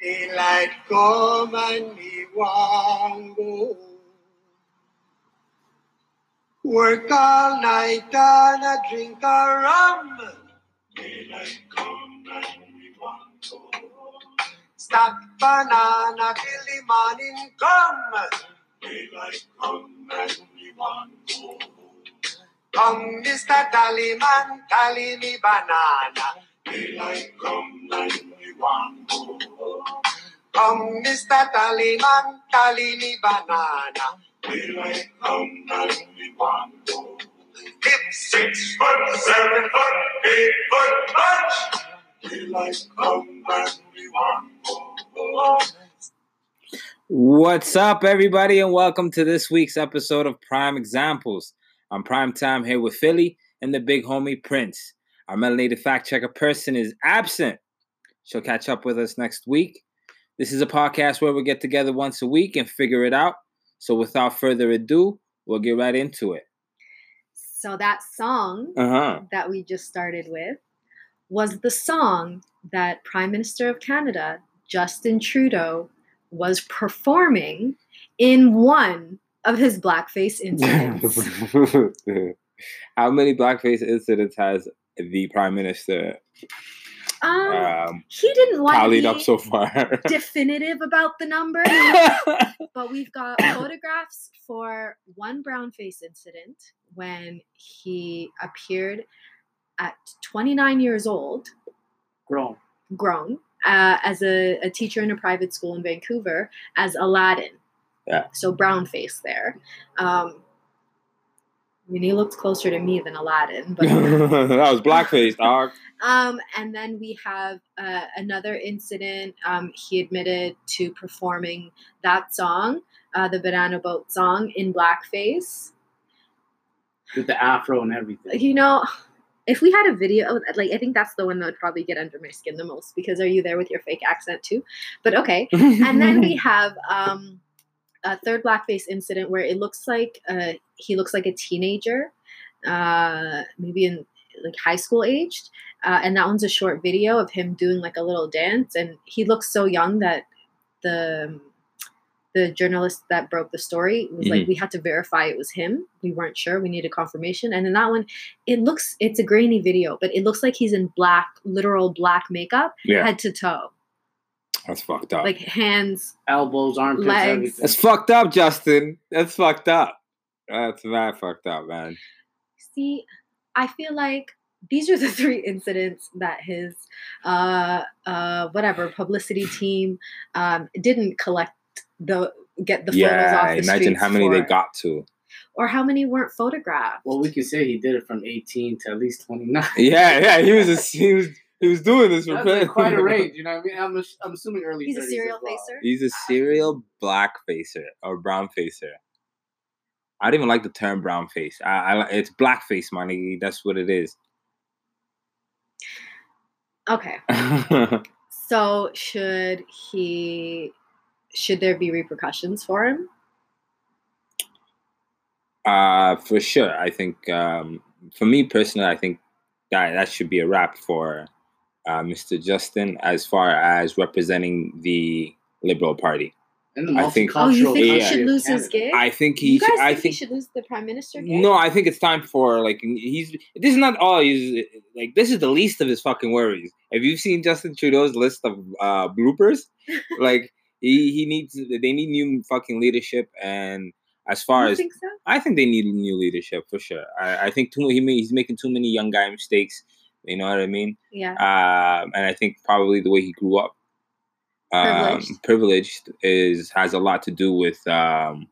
Daylight come and me want go. Work all night and a drink a rum. Daylight come and we want go. Stack banana till the morning come. Daylight come and we want go. Come, Mr. Tallyman, tally me banana. Daylight come and we want go. Come, Mr. Tallyman, tally me banana. We go. What's up, everybody, and welcome to this week's episode of Prime Examples. I'm Prime Time here with Philly and the big homie Prince. Our melanated fact checker person is absent. She'll catch up with us next week. This is a podcast where we get together once a week and figure it out. So, without further ado, we'll get right into it. So that song Uh huh. that we just started with was the song that Prime Minister of Canada, Justin Trudeau, was performing in one of his blackface incidents. How many blackface incidents has the Prime Minister um, um, he didn't want to tallied be up so far? definitive about the number, but we've got photographs for one brownface incident when he appeared at 29 years old grown. grown uh, as a, a teacher in a private school in Vancouver as Aladdin. Yeah. So brown face there. Um, I mean, he looked closer to me than Aladdin, but that was blackface, dog. Um, and then we have uh, another incident. Um, he admitted to performing that song, uh, the Banana Boat song, in blackface. with the afro and everything. You know, if we had a video, like I think that's the one that would probably get under my skin the most because are you there with your fake accent too? But okay. and then we have um, a third blackface incident where it looks like uh, he looks like a teenager, uh, maybe in like high school aged, uh, and that one's a short video of him doing like a little dance, and he looks so young that the the journalist that broke the story was like we had to verify it was him we weren't sure we needed confirmation and in that one it looks it's a grainy video but it looks like he's in black literal black makeup yeah, head to toe that's fucked up. like hands Elbows, armpits, Legs. everything. That's fucked up, Justin. That's fucked up. That's mad fucked up, man. See, I feel like these are the three incidents that his uh uh whatever publicity team um didn't collect the get the photos yeah, off the imagine how many they got to. or how many weren't photographed. Well, we could say he did it from 18 to at least 29. Yeah, yeah, he was a, he was he was doing this for That's like quite a range, you know what I mean? I'm, I'm assuming early He's a 30s as serial well. facer. He's a serial black facer or brown facer. I don't even like the term brown face. I, I li- it's black face, money. That's what it is. Okay, so should he? Should there be repercussions for him? uh, for sure. I think um, for me personally, I think that that should be a wrap for uh, Mr. Justin as far as representing the Liberal Party. And the I think- Oh, you think he should of lose his Canada. gig? I think he. you guys should- I think, think he should lose the prime minister gig? No, I think it's time for like he's. This is not all. He's like this is the least of his fucking worries. Have you seen Justin Trudeau's list of uh bloopers? like he he needs. They need new fucking leadership. And as far you as think so? I think they need new leadership for sure. I, I think too he ma- he's making too many young guy mistakes. You know what I mean? Yeah. Um, and I think probably the way he grew up, um, Privileged. privileged is has a lot to do with um,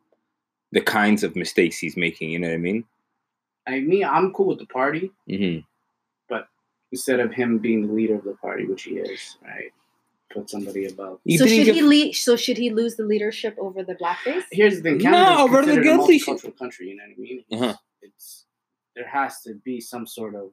the kinds of mistakes he's making. You know what I mean? I mean, I'm cool with the party hmm but instead of him being the leader of the party, which he is, right? Put somebody above. You so think should if- he le- So should he lose the leadership over the blackface? Here's the thing: No, Canada's brother, considered a guilty multicultural country. You know what I mean? Uh-huh. It's there has to be some sort of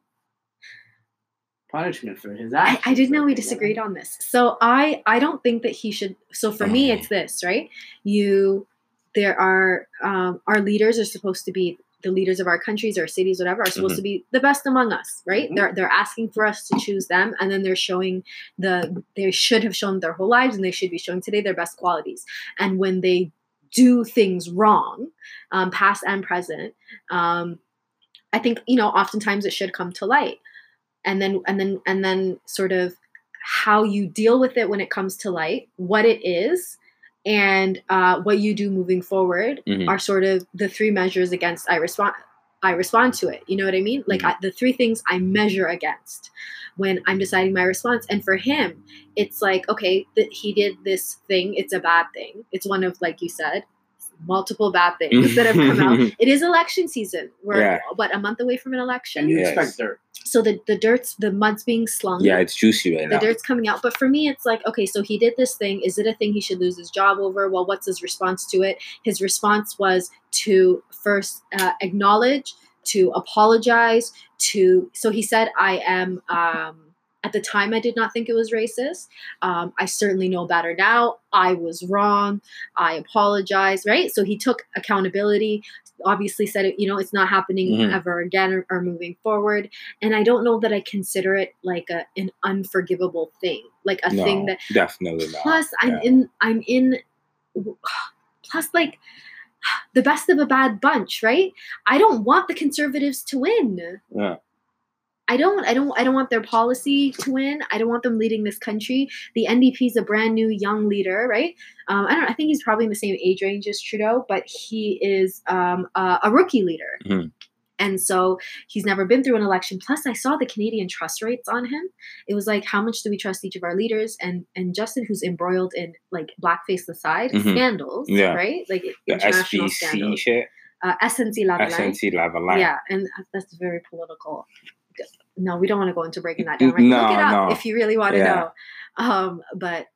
punishment for his I, actions. I didn't know we disagreed on this. So I I don't think that he should. So for me, it's this right. You there are um, our leaders are supposed to be the leaders of our countries or cities, whatever, are supposed to be the best among us, right? Mhm. They're they're asking for us to choose them, and then they're showing the they should have shown their whole lives, and they should be showing today their best qualities. And when they do things wrong, um, past and present, um, I think you know oftentimes it should come to light, and then and then and then sort of how you deal with it when it comes to light, what it is, and uh, what you do moving forward Mhm. are sort of the three measures against I respond. I respond to it. You know what I mean? Like Mhm. I, the three things I measure against when I'm deciding my response. And for him, it's like okay, that he did this thing. It's a bad thing. It's one of like you said, multiple bad things that have come out. It is election season. We're Yeah. what a month away from an election. And you Yes. expect dirt. so the the dirt's the mud's being slung yeah, it's juicy right the now. dirt's coming out. But for me, it's like, okay, so he did this thing. Is it a thing he should lose his job over? Well, what's his response to it? His response was to first uh, acknowledge, to apologize, to. So he said, I am. Um, at the time, I did not think it was racist. Um, I certainly know better now. I was wrong. I apologize, right? So he took accountability. Obviously, said it. You know, it's not happening Mhm. ever again or, or moving forward and I don't know that I consider it like a an unforgivable thing, like a no, thing that. definitely not. Plus, I'm Yeah. in. I'm in. Plus, like the best of a bad bunch, right? I don't want the conservatives to win. Yeah. I don't. I don't. I don't want their policy to win. I don't want them leading this country. The NDP is a brand new young leader, right? Um, I don't. I think he's probably in the same age range as Trudeau, but he is um, a, a rookie leader. Mhm. And so he's never been through an election. Plus, I saw the Canadian trust rates on him. It was like, how much do we trust each of our leaders? And and Justin, who's embroiled in like blackface aside Mhm. scandals, Yeah. right? Like The international SNC scandals. shit, Uh, SNC Lavalin. SNC Lavalin. Yeah, and that's very political. No, we don't want to go into breaking that down. Right? No, Look it up no. if you really want to Yeah. know. Um, but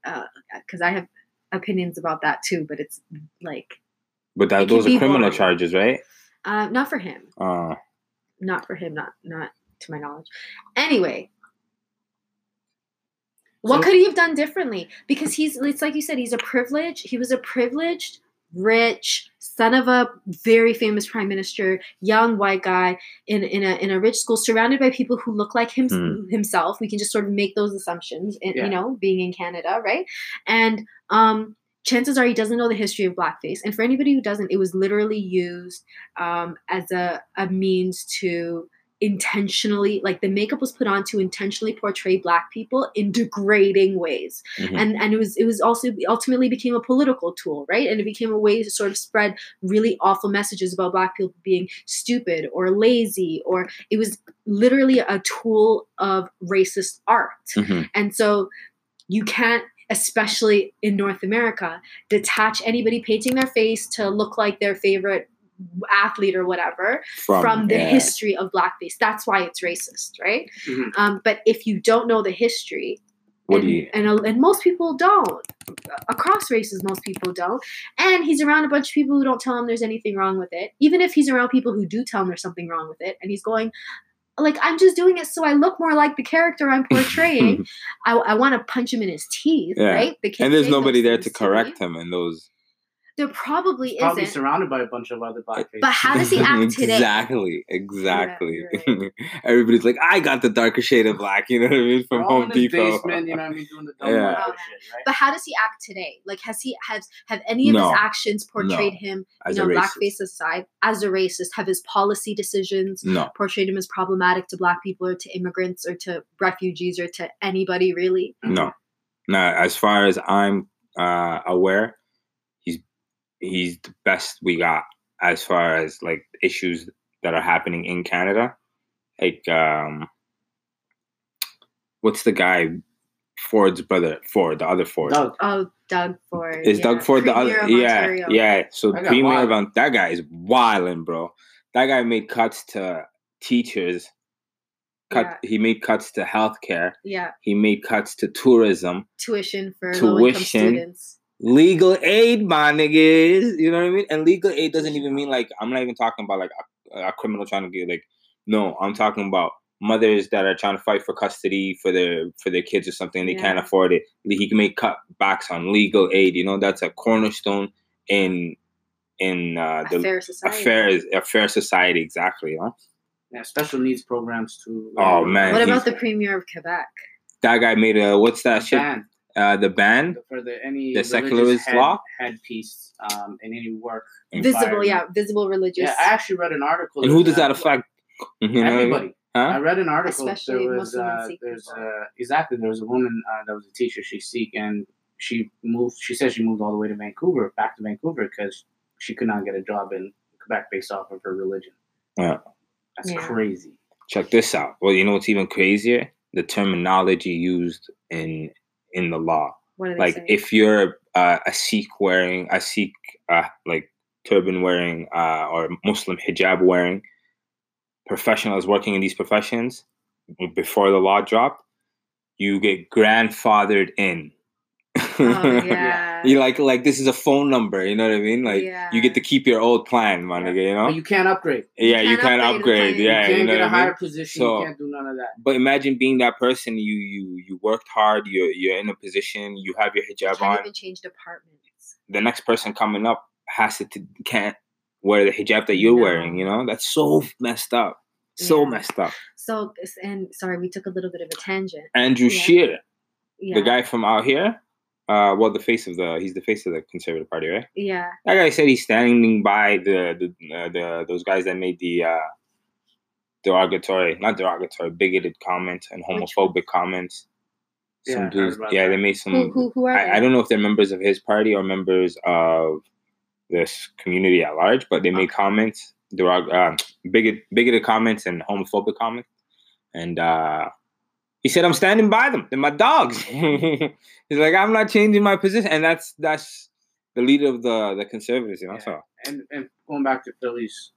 because I have opinions about that too, but it's like But that, those are criminal charges, right? uh, not for him. Uh, Not for him. Not not to my knowledge. Anyway. What So- could he have done differently? Because he's it's like you said, he's a privilege. He was a privileged, rich son of a very famous prime minister, young white guy in, in a in a rich school, surrounded by people who look like him Hmm. himself. We can just sort of make those assumptions, in, Yeah. you know, being in Canada, right? And um, chances are he doesn't know the history of blackface. And for anybody who doesn't, it was literally used um, as a, a means to intentionally like the makeup was put on to intentionally portray black people in degrading ways mhm. and and it was it was also ultimately became a political tool right and it became a way to sort of spread really awful messages about black people being stupid or lazy or it was literally a tool of racist art Mhm. and so you can't especially in north america detach anybody painting their face to look like their favorite athlete or whatever from, the yeah. history of blackface that's why it's racist right Mhm. um, but if you don't know the history What and, do you? and, and most people don't across races most people don't and he's around a bunch of people who don't tell him there's anything wrong with it even if he's around people who do tell him there's something wrong with it and he's going like i'm just doing it so i look more like the character i'm portraying i, I want to punch him in his teeth Yeah. right The and there's nobody there to me. correct him in those. There probably Probably isn't Probably surrounded by a bunch of other black blackface. But how does he act today? Exactly, exactly. you're Everybody's like, I got the darker shade of black. You know what I mean? From Home in Depot. basement, you know what I mean, doing the dumb Yeah. shit, right? but how does he act today like has he has have any of No. his actions portrayed him As you know a racist. blackface aside as a racist have his policy decisions No, portrayed him as problematic to black people or to immigrants or to refugees or to anybody really no, no. As far as I'm uh, aware, he's he's the best we got as far as like issues that are happening in Canada. Like, um, what's the guy? Ford's brother, Ford, the other Ford. Doug, oh doug ford Is yeah, Doug Ford the other? of Yeah, yeah. So That guy premier of. Ont- that guy is wilding, bro. That guy made cuts to teachers. Cut. He made cuts to healthcare. yeah He made cuts to tourism, tuition for low income Tuition. students legal aid, my niggas. You know what I mean? And legal aid doesn't even mean like I'm not even talking about like a, a criminal trying to get like. No, I'm talking about mothers that are trying to fight for custody for their for their kids or something. They can't afford it. He can make cutbacks on legal aid. You know, that's a cornerstone in in uh, A the fair a society. fair a fair society. Exactly. You know? Yeah, special needs programs too. Oh, man, What about the premier of Quebec? That guy made a what's that shit? Ban Uh, the ban. for the any The secularist head, law? headpiece um, in any work. Visible, yeah, visible religious. Yeah, I actually read an article. And who does uh, that affect? You know what I mean? Everybody. Huh? I read an article. Especially there was Muslim and uh, there's uh, exactly there was a woman uh, that was a teacher. She's Sikh, and she moved. She said she moved all the way to Vancouver, back to Vancouver, because she could not get a job in Quebec based off of her religion. Yeah. That's Yeah. crazy. Check this out. Well, you know what's even crazier? The terminology used in in the law. what do they Like if you're uh, a Sikh wearing a Sikh uh, like turban wearing uh, or Muslim hijab wearing professionals working in these professions before the law dropped, you get grandfathered in. oh yeah, you like like this is a phone number. You know what I mean? Like Yeah. you get to keep your old plan, my nigga. You know? But you can't upgrade. yeah, you can't can't upgrade upgrade. Yeah, you you, can't know get a I mean? position. So- you can't do none of that. But imagine being that person. You you you worked hard. You're you're in a position. You have your hijab can't on. even change departments. The next person coming up has to t- can't wear the hijab that you're No. wearing. You know that's so messed up. So Yeah. messed up. So and sorry, we took a little bit of a tangent. Andrew Yeah. Scheer, Yeah, the guy from out here. Uh, well, the face of the he's the face of the Conservative Party, right? Yeah, Like I said he's standing by the the uh, the those guys that made the uh, derogatory, not derogatory, bigoted comments and homophobic comments. Yeah, Some heard dudes, yeah, that. they made some. who who who are they? I, I don't know if they're members of his party or members of this community at large, but they made comments, derog- uh, bigot, bigoted comments and homophobic comments. And uh, he said, "I'm standing by them. They're my dogs." He's like, "I'm not changing my position," and that's that's the leader of the the conservatives, you know. Yeah. So and and going back to Phillies,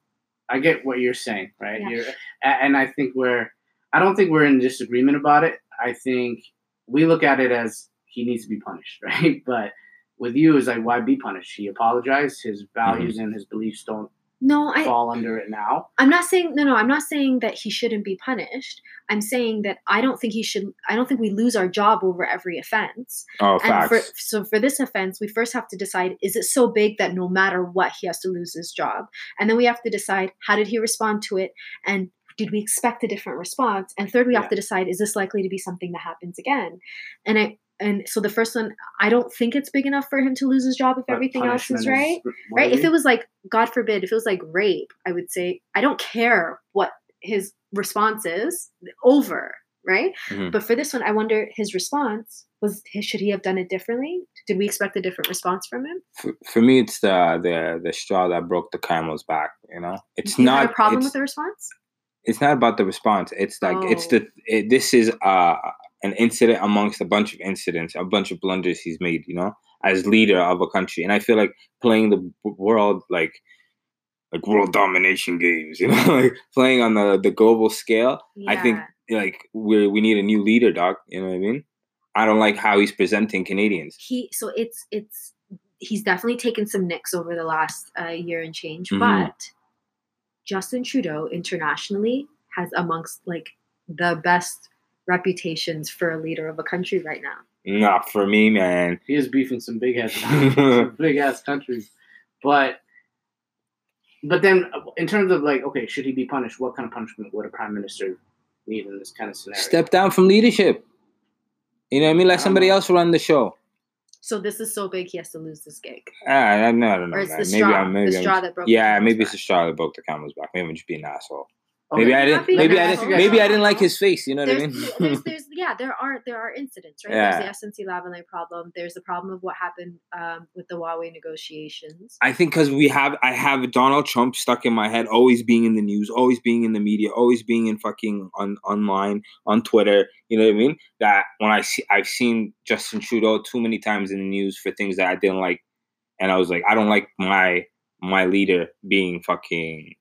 I get what you're saying, right? Yeah. You're, and I think we're, I don't think we're in disagreement about it. I think we look at it as he needs to be punished, right? But with you, is like, why be punished? He apologized. His mm-hmm. values and his beliefs don't no, I fall under it now. I'm not saying no, no. I'm not saying that he shouldn't be punished. I'm saying that I don't think he should. I don't think we lose our job over every offense. oh, And for, facts. so for this offense, we first have to decide: is it so big that no matter what, he has to lose his job? And then we have to decide how did he respond to it, and did we expect a different response? And third, we Yeah. have to decide: is this likely to be something that happens again? And I and so the first one, I don't think it's big enough for him to lose his job if but everything else is right r- right? If it was like, God forbid, if it was like rape, I would say, I don't care what his response is over, right? Mhm. But for this one, I wonder his response was, should he have done it differently? Did we expect a different response from him? For, for me, it's the the the straw that broke the camel's back. You know, it's you not a problem with the response? it's not about the response. It's like it's Oh. the it, this is uh an incident amongst a bunch of incidents, a bunch of blunders he's made. You know, as leader of a country, and I feel like playing the world like like world domination games. You know, like playing on the the global scale. I think like we we need a new leader, doc. You know what I mean? I don't like how he's presenting Canadians. he so it's it's he's definitely taken some nicks over the last uh, year and change Mhm. but justin trudeau internationally has amongst like the best reputations for a leader of a country right now Not for me, man. he is beefing some big ass, big ass countries, but. But then, uh, in terms of like, okay, should he be punished? What kind of punishment would a prime minister need in this kind of scenario? Step down from leadership. You know what I mean? I Let don't somebody know. else run the show. so this is so big he has to lose this gig Ah, I, no, I don't know, or it's man. the Maybe I'm maybe the I'm straw just- that broke yeah, camel's maybe it's the back. straw that broke the camel's back. Maybe I'm just being an asshole. Okay. Maybe I didn't. Maybe I didn't. Maybe I didn't like his face. You know what I mean? there's, there's, yeah, there are there are incidents, right? Yeah. There's the SNC Lavalin problem. There's the problem of what happened um, with the Huawei negotiations. I think because we have, I have Donald Trump stuck in my head, always being in the news, always being in the media, always being in fucking on online on Twitter. You know what I mean? That when I see, I've seen Justin Trudeau too many times in the news for things that I didn't like, and I was like, I don't like my my leader being fucking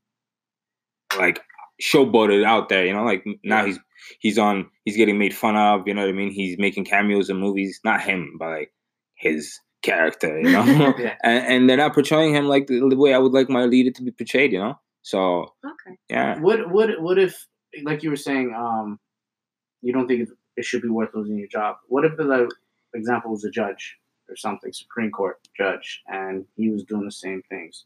like showboated out there. You know, like now he's he's on, he's getting made fun of. You know what I mean? He's making cameos in movies, not him, but like his character. You know. Yeah. and, and they're not portraying him like the, the way I would like my leader to be portrayed, you know. So Okay. yeah, What what what if like you were saying, um, you don't think it, it should be worth losing your job. What if the like, example was a judge or something, Supreme Court judge, and he was doing the same things?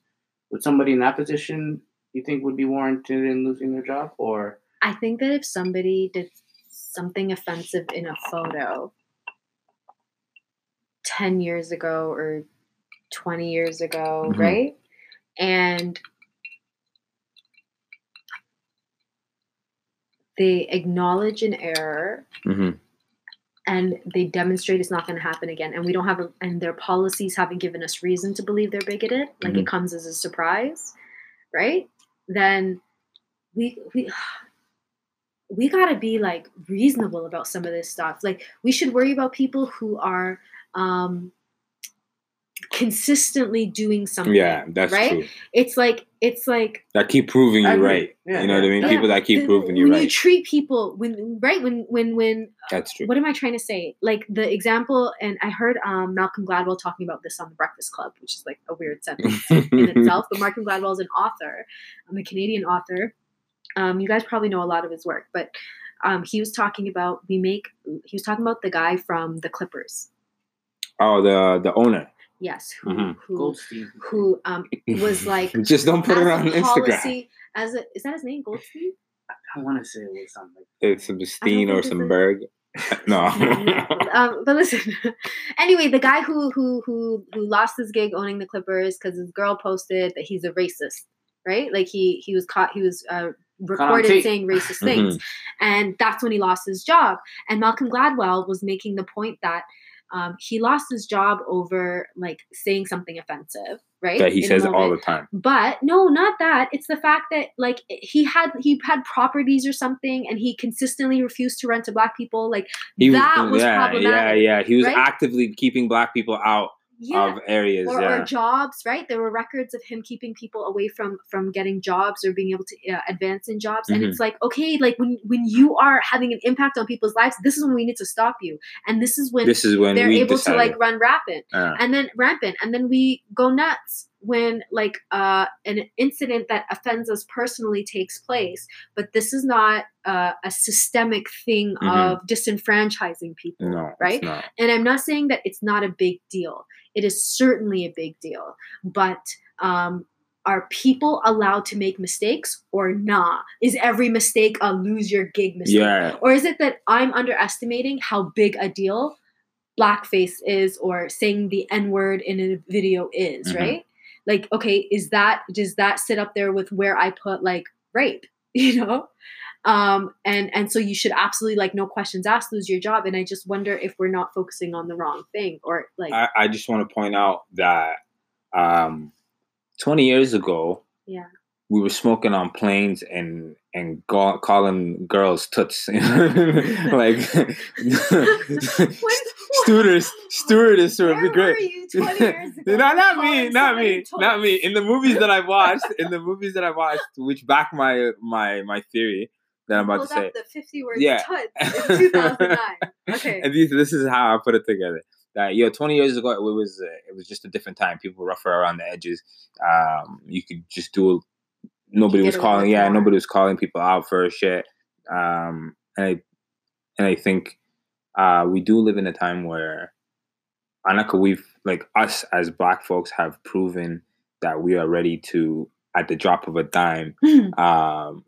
Would somebody in that position you think would be warranted in losing their job, or I think that if somebody did something offensive in a photo 10 years ago or 20 years ago, Mhm. right? And they acknowledge an error Mhm. and they demonstrate it's not going to happen again and we don't have a, and their policies haven't given us reason to believe they're bigoted like it comes as a surprise right then we we we got to be like reasonable about some of this stuff. Like we should worry about people who are um consistently doing something Yeah, that's right true. it's like it's like That keep proving I you agree. right. Yeah, you know what I mean? Yeah. People that keep the- proving you when you treat people when right when when when That's true. what am I trying to say? Like the example, and I heard um, Malcolm Gladwell talking about this on the Breakfast Club, which is like a weird sentence in itself. But Malcolm Gladwell is an author, I'm a Canadian author. Um, you guys probably know a lot of his work, but um, he was talking about we make. He was talking about the guy from the Clippers. oh, the the owner. Yes, who Mhm. who Goldstein? who um, was like just don't put as it a on Instagram. policy as a is that his name Goldstein? I want to say it was something. It's some Steen or some a- Berg. no. um, but listen. anyway, the guy who who who who lost his gig owning the Clippers because his girl posted that he's a racist, right? Like he he was caught. He was uh, recorded saying racist things, and that's when he lost his job. And Malcolm Gladwell was making the point that. Um, he lost his job over like saying something offensive, right? that he in says all the time. But no, not that. It's the fact that like he had he had properties or something, and he consistently refused to rent to black people. Like He that was yeah, yeah, problematic. yeah. He was right? actively keeping black people out yeah. of areas. Or, yeah. or jobs, right? There were records of him keeping people away from from getting jobs or being able to uh, advance in jobs. And Mhm. it's like, okay, like when when you are having an impact on people's lives, this is when we need to stop you. And this is when this is when they're able decided. to like run rapid uh, and then rampant and then we go nuts when like uh an incident that offends us personally takes place but this is not uh, a systemic thing Mhm. of disenfranchising people no, right and i'm not saying that it's not a big deal it is certainly a big deal but um are people allowed to make mistakes or not? Is every mistake a lose your gig mistake? Yeah. Or is it that I'm underestimating how big a deal blackface is or saying the N word in a video is, Mhm. right? Like, okay, is that does that sit up there with where I put like rape, you know? Um, and and so you should absolutely like no questions asked lose your job. And I just wonder if we're not focusing on the wrong thing or like I, I just want to point out that um, 20 years ago, Yeah. we were smoking on planes and and ga- calling girls toots, like stewardess, stewardess would be great. you 20 years ago? not not me, not me, not me. In the movies that I've watched, in the movies that I've watched, which back my my my theory that I'm about to say. the 50 words Yeah. in 2009. Okay. and these, this is how I put it together. That you know, 20 years ago, it was uh, it was just a different time. People were rougher around the edges. Um, you could just do. Nobody was calling. Yeah, nobody was calling people out for shit. Um, and I and I think uh, we do live in a time where Anaka, we've like us as black folks have proven that we are ready to, at the drop of a dime, um,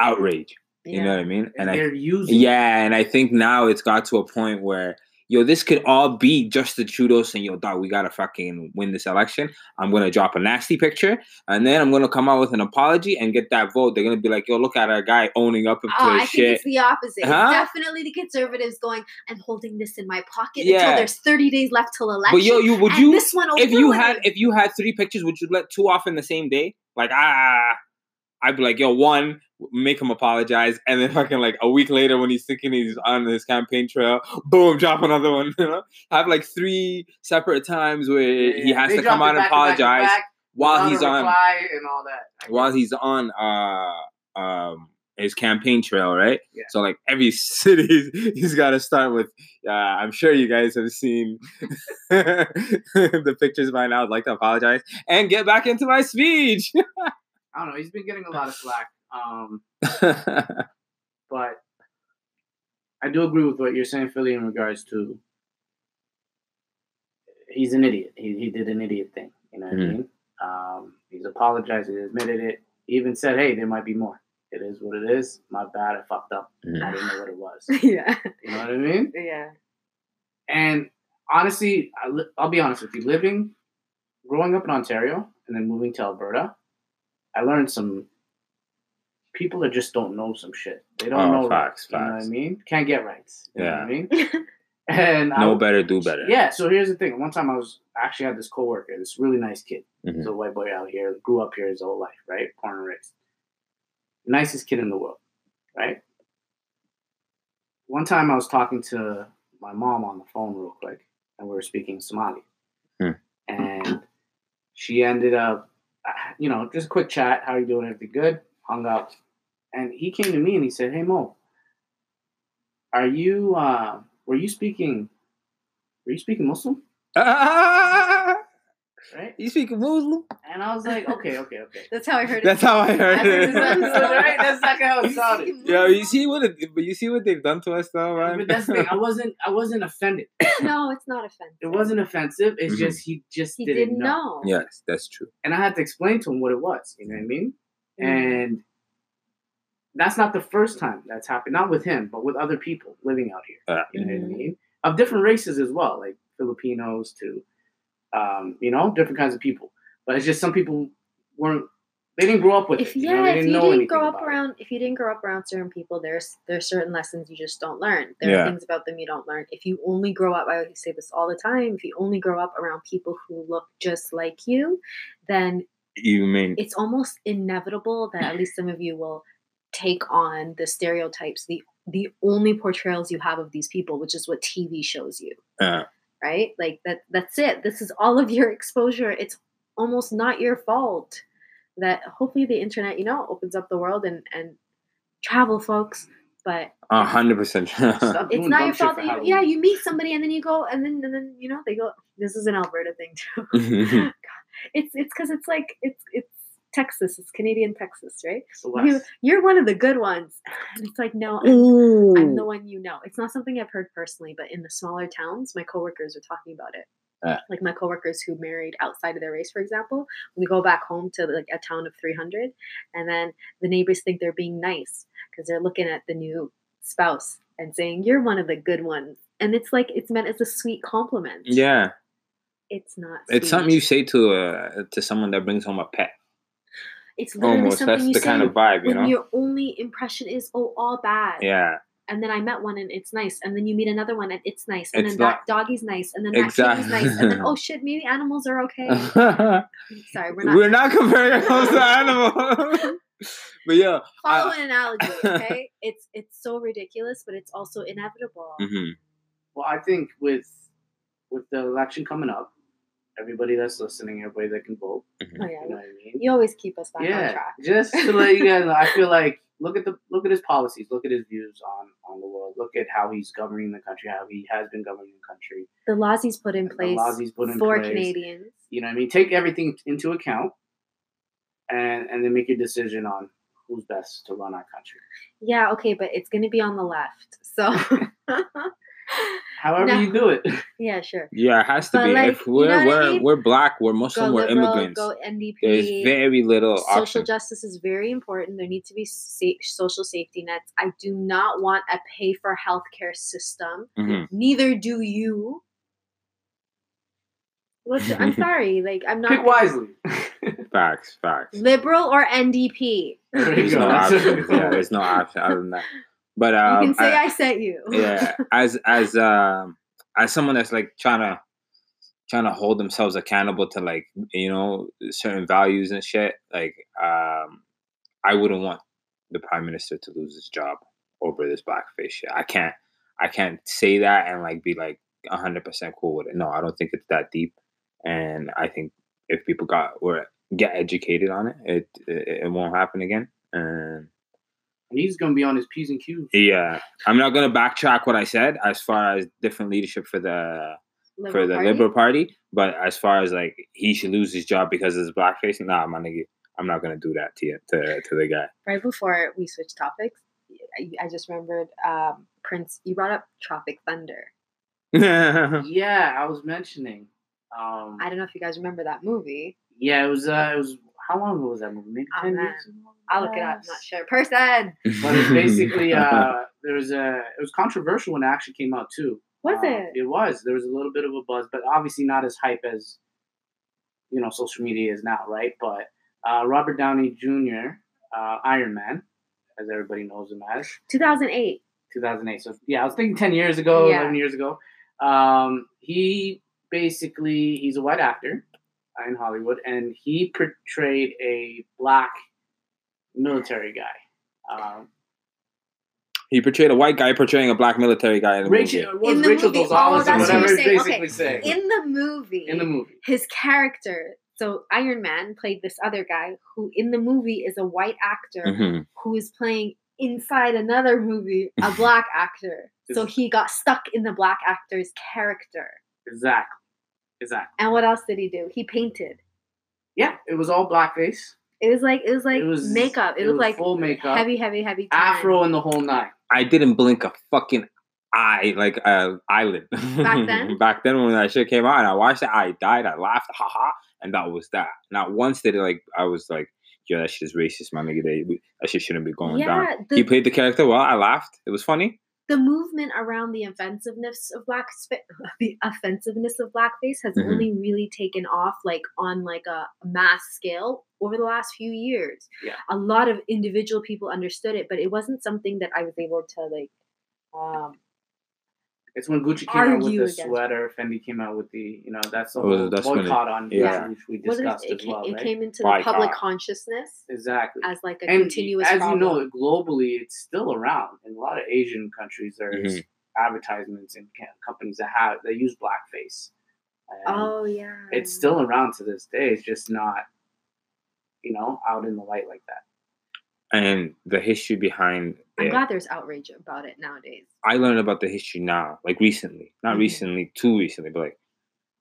outrage. You know what I mean? And And I they're using yeah, and I think now it's got to a point where yo, this could all be just the Trudeau saying, yo, dog, we gotta fucking win this election. I'm gonna drop a nasty picture, and then I'm gonna come out with an apology and get that vote. They're gonna be like, yo, look at our guy owning up to Oh, I his think it's the opposite. Huh? It's definitely the conservatives going, I'm holding this in my pocket Yeah. until there's 30 days left till election. But yo, you would you this one if you had it. if you had three pictures, would you let two off in the same day? Like ah, I'd be like, yo, one, make him apologize, and then fucking like a week later when he's thinking he's on his campaign trail, boom, drop another one. You know, have like three separate times where he has to come out and to back apologize back while he's on and all that. while he's on uh um his campaign trail, right? Yeah. So like every city he's got to start with. Uh, I'm sure you guys have seen the pictures by now. I'd like to apologize and get back into my speech. I don't know. He's been getting a lot of slack. Um, but I do agree with what you're saying, Philly, in regards to he's an idiot. He he did an idiot thing. You know what I Mhm. mean? Um, he's apologized. He admitted it. He even said, "Hey, there might be more. It is what it is. My bad. I fucked up. I Mhm. didn't know what it was." yeah. You know what I mean? Yeah. And honestly, I li- I'll be honest with you. Living, growing up in Ontario, and then moving to Alberta, I learned some. People that just don't know some shit. They don't Oh, know facts, rights. You know what I mean? Can't get rights. You know what I Yeah. mean? And I, better, do better. Yeah. So here's the thing. One time I was I actually had this coworker, this really nice kid. Mhm. He's a white boy out here, grew up here his whole life, right? Born and raised. Nicest kid in the world, right? One time I was talking to my mom on the phone real quick, and we were speaking Somali. Hmm. And she ended up, you know, just a quick chat. How you doing? Everything good? Hung up. And he came to me and he said, "Hey Mo, are you? Uh, were you speaking? Were you speaking Muslim? Right?" you speak Muslim? And I was like, "Okay, okay, okay." That's how I heard it. That's how I heard That's it. exactly right? That's exactly how it sounded. Yo, you see what? It, but you see what they've done to us, though, right? But that's the thing. I wasn't. I wasn't offended. No, it's not offensive. It wasn't offensive. It's Mhm. just he just He didn't, didn't know. know. yes, that's true. and I had to explain to him what it was. You know what I mean? Mhm. And that's not the first time that's happened. Not with him, but with other people living out here. Yeah. You know what I Mhm. mean? Of different races as well, like Filipinos to, um, you know, different kinds of people. But it's just some people weren't. They didn't grow up with If it. you yeah, know? They if didn't you know didn't grow up about it. around, if you didn't grow up around certain people, there's there's certain lessons you just don't learn. There Yeah. are things about them you don't learn. If you only grow up, I always say this all the time. If you only grow up around people who look just like you, then You mean? it's almost inevitable that at least some of you will take on the stereotypes, the the only portrayals you have of these people, which is what TV shows you, Uh, right? Like that that's it. This is all of your exposure. It's almost not your fault. That hopefully the internet, you know, opens up the world and and travel folks, but a hundred percent. It's not your fault that you, yeah, you meet somebody and then you go and then and then you know they go this is an Alberta thing too. it's it's because it's like it's it's Texas, it's Canadian Texas, right? You, you're one of the good ones. And it's like, no, I'm, I'm the one you know. It's not something I've heard personally, but in the smaller towns, my coworkers are talking about it. Yeah. Like my coworkers who married outside of their race, for example, we go back home to like a town of 300, and then the neighbors think they're being nice because they're looking at the new spouse and saying, "You're one of the good ones," and it's like it's meant as a sweet compliment. Yeah, it's not. it's something you say to uh, to someone that brings home a pet. It's literally Almost, something that's you the say kind of vibe, you when know. your only impression is, "Oh, all bad." Yeah, and then I met one and it's nice, and then you meet another one and it's nice, and It's then not- that doggy's nice, and then that Exactly. kitty's nice, and then oh shit, maybe animals are okay. Sorry, we're not, we're not comparing ourselves to animals. but yeah, follow I- an analogy, okay? it's it's so ridiculous, but it's also inevitable. hmm Well, I think with with the election coming up, everybody that's listening, everybody that can vote, mm-hmm. Oh you know what I mean? you always keep us back on yeah, track. just to let you guys know, I feel like look at the look at his policies, look at his views on on the world, look at how he's governing the country, how he has been governing the country. The laws he's put in place. The place laws he's put in for place. Canadians. You know what I mean? Take everything into account, and and then make your decision on who's best to run our country. Yeah, okay, but it's gonna be on the left, so. However No. you do it. yeah, sure. yeah, it has to But, be. like, if we're know we're mean? we're black, we're Go Muslim, we're liberal, immigrants. go NDP. There's very little social option. justice is very important. There need to be sa- social safety nets. I do not want a pay for healthcare system. Mhm. Neither do you. What's, I'm sorry, like I'm not Pick wisely. Facts, facts. liberal or NDP. There you There's go. no That's option. Yeah, there's no option other than that. But you um, can say I- I, sent you. yeah as as um as someone that's like trying to trying to hold themselves accountable to like you know certain values and shit like um i wouldn't want the prime minister to lose his job over this blackface shit. I can't i can't say that and like be like 100% cool with it. No i don't think it's that deep. And i think if people got or get educated on it it it, it won't happen again. And He's gonna be on his P's and Q's. yeah, I'm not gonna backtrack what I said as far as different leadership for the for the Party? Liberal Party, but as far as like he should lose his job because of his blackface, nah, I'm gonna I'm not gonna do that to you to to the guy. right before we switch topics, I, I just remembered um, Prince, you brought up Tropic Thunder. Yeah, I was mentioning. Um, I don't know if you guys remember that movie. yeah, it was. Uh, it was. How long ago was that movie? Maybe Oh, ten man. years ago. I'll look it up. I'm not sure. Person. But it's basically uh, there was a. It was controversial when it actually came out too. Was Uh, it? It was. There was a little bit of a buzz, but obviously not as hype as you know social media is now, right? But uh, Robert Downey Jr., uh, Iron Man, as everybody knows him as, 2008. 2008. So yeah, I was thinking 10 years ago, Yeah. 11 years ago. Um, he basically he's a white actor in Hollywood, and he portrayed a black military guy. Um, he portrayed a white guy portraying a black military guy in the Rachel, movie. In the Rachel movie. Gonzalez Oh, or that's what you're saying. Okay. saying. In the movie, In the movie. his character, so Iron Man played this other guy who in the movie is a white actor Mhm. who is playing inside another movie a black actor. So he got stuck in the black actor's character. Exactly. Exactly. And what else did he do? He painted. Yeah, it was all blackface. It was like it was like It was- makeup. It, it was was like full makeup. heavy, heavy, heavy. tan. Afro and the whole nine. I didn't blink a fucking eye, like uh, eyelid. Back then? Back then, when that shit came out, and I watched it, I died. I laughed, haha, and that was that. Not once did it like I was like, "Yo, that shit is racist, my nigga. They, that shit shouldn't be going down." Yeah, He played the character well. I laughed. It was funny. The movement around the offensiveness of black the offensiveness of blackface has Mhm. only really taken off like on like a mass scale over the last few years. Yeah. A lot of individual people understood it, but it wasn't something that I was able to like um It's when Gucci came out with the against. sweater, Fendi came out with the, you know, that's the Oh, whole that's when it- boycott on yeah. Gucci, which we wasn't discussed it, it, as well, it right? came into the public Boycott. consciousness Exactly. as like a and continuous as problem. you know, globally, it's still around. In a lot of Asian countries, there's Mhm. advertisements and companies that have that use blackface. And oh yeah. it's still around to this day. It's just not, you know, out in the light like that. And the history behind I'm it, glad there's outrage about it nowadays. I learned about the history now, like recently, not Mhm. recently, too recently, but like,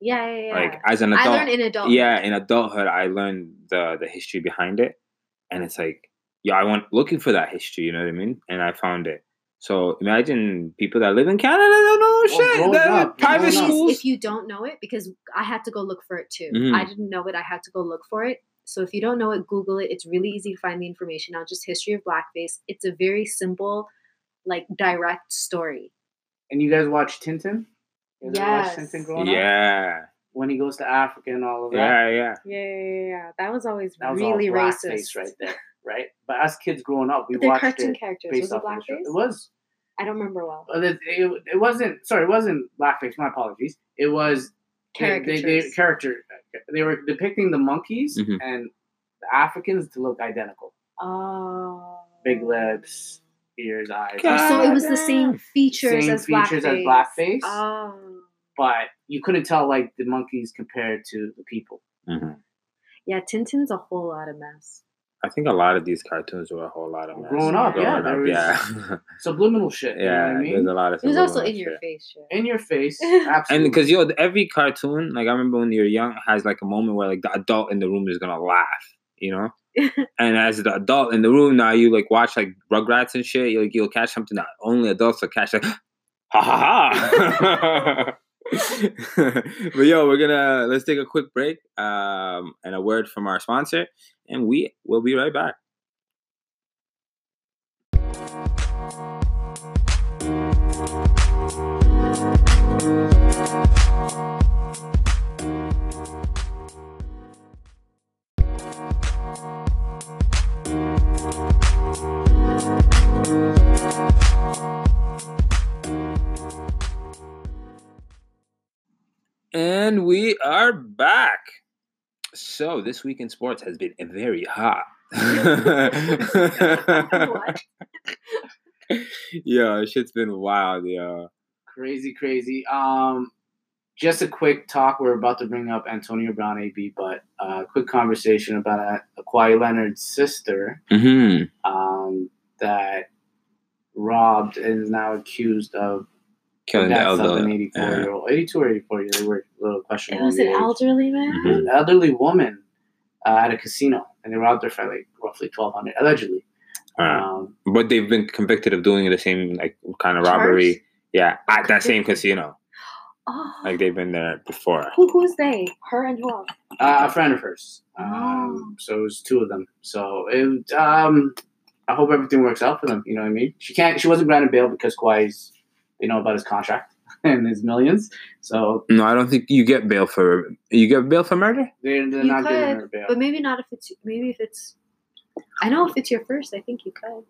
Yeah, yeah, yeah. like as an adult, I adult. learned in adult. yeah, in adulthood, I learned the the history behind it, and it's like, yeah, I went looking for that history. You know what I mean? And I found it. So imagine people that live in Canada don't know Well, shit. growing private schools. if you don't know it, because I had to go look for it too. Mhm. I didn't know it. I had to go look for it. So if you don't know it, Google it. It's really easy to find the information on just history of blackface. It's a very simple, like direct story. And you guys watch Tintin? You watch Yes. Tintin growing up? yeah, When he goes to Africa and all of that. yeah, yeah. Yeah, yeah, yeah. That was always That was really all racist. right there, right? But as kids growing up, we But watched cartoon it characters. based Was it off of blackface? It was. I don't remember well. It, it, it wasn't. Sorry, it wasn't blackface. My apologies. It was they, they, they character. They were depicting the monkeys Mhm. and the Africans to look identical. Oh. Big lips, ears, eyes. God. So it was the same features Same as features as blackface. blackface. Oh. But you couldn't tell like the monkeys compared to the people. hmm Yeah, Tintin's a whole lot of mess. I think a lot of these cartoons were a whole lot of mess. Growing up, yeah, Growing there up, was yeah, Subliminal shit. You know yeah. what I mean? There's a lot of. It was also subliminal in your face shit. In your face, absolutely. And absolutely. because yo, every cartoon, like I remember when you're young, has like a moment where like the adult in the room is gonna laugh, you know. and as the adult in the room now, you like watch like Rugrats and shit. You like you'll catch something that only adults will catch. Like, ha ha ha. but yo, we're gonna let's take a quick break um, and a word from our sponsor, and we will be right back. And we are back. So this week in sports has been very hot. Yeah, shit's been wild, yeah. crazy, crazy. Um, just a quick talk. We're about to bring up Antonio Brown, AB, but uh, quick conversation about uh, Kawhi Leonard's sister Mm-hmm. um, that robbed and is now accused of Killing the death of elder. an 84 year old, 82 or 84 year old. They were a little It was an elderly man. Mhm. an elderly woman uh, at a casino, and they robbed her for like roughly 1200 allegedly. Alright. Um, But but they've been convicted of doing the same like kind of robbery. Charged? Yeah, at that same casino. Oh, Like they've been there before. who who's they? Her and who else? Uh, a friend of hers. Oh. Um, so it was two of them. So it, um, I hope everything works out for them. You know what I mean? She can't. She wasn't granted bail because Kawhi's. They know about his contract and his millions. So No, I don't think you get bail for you get bail for murder. they're, they're You not giving could, her bail. But maybe not if it's maybe if it's. I know if it's your first, I think you could.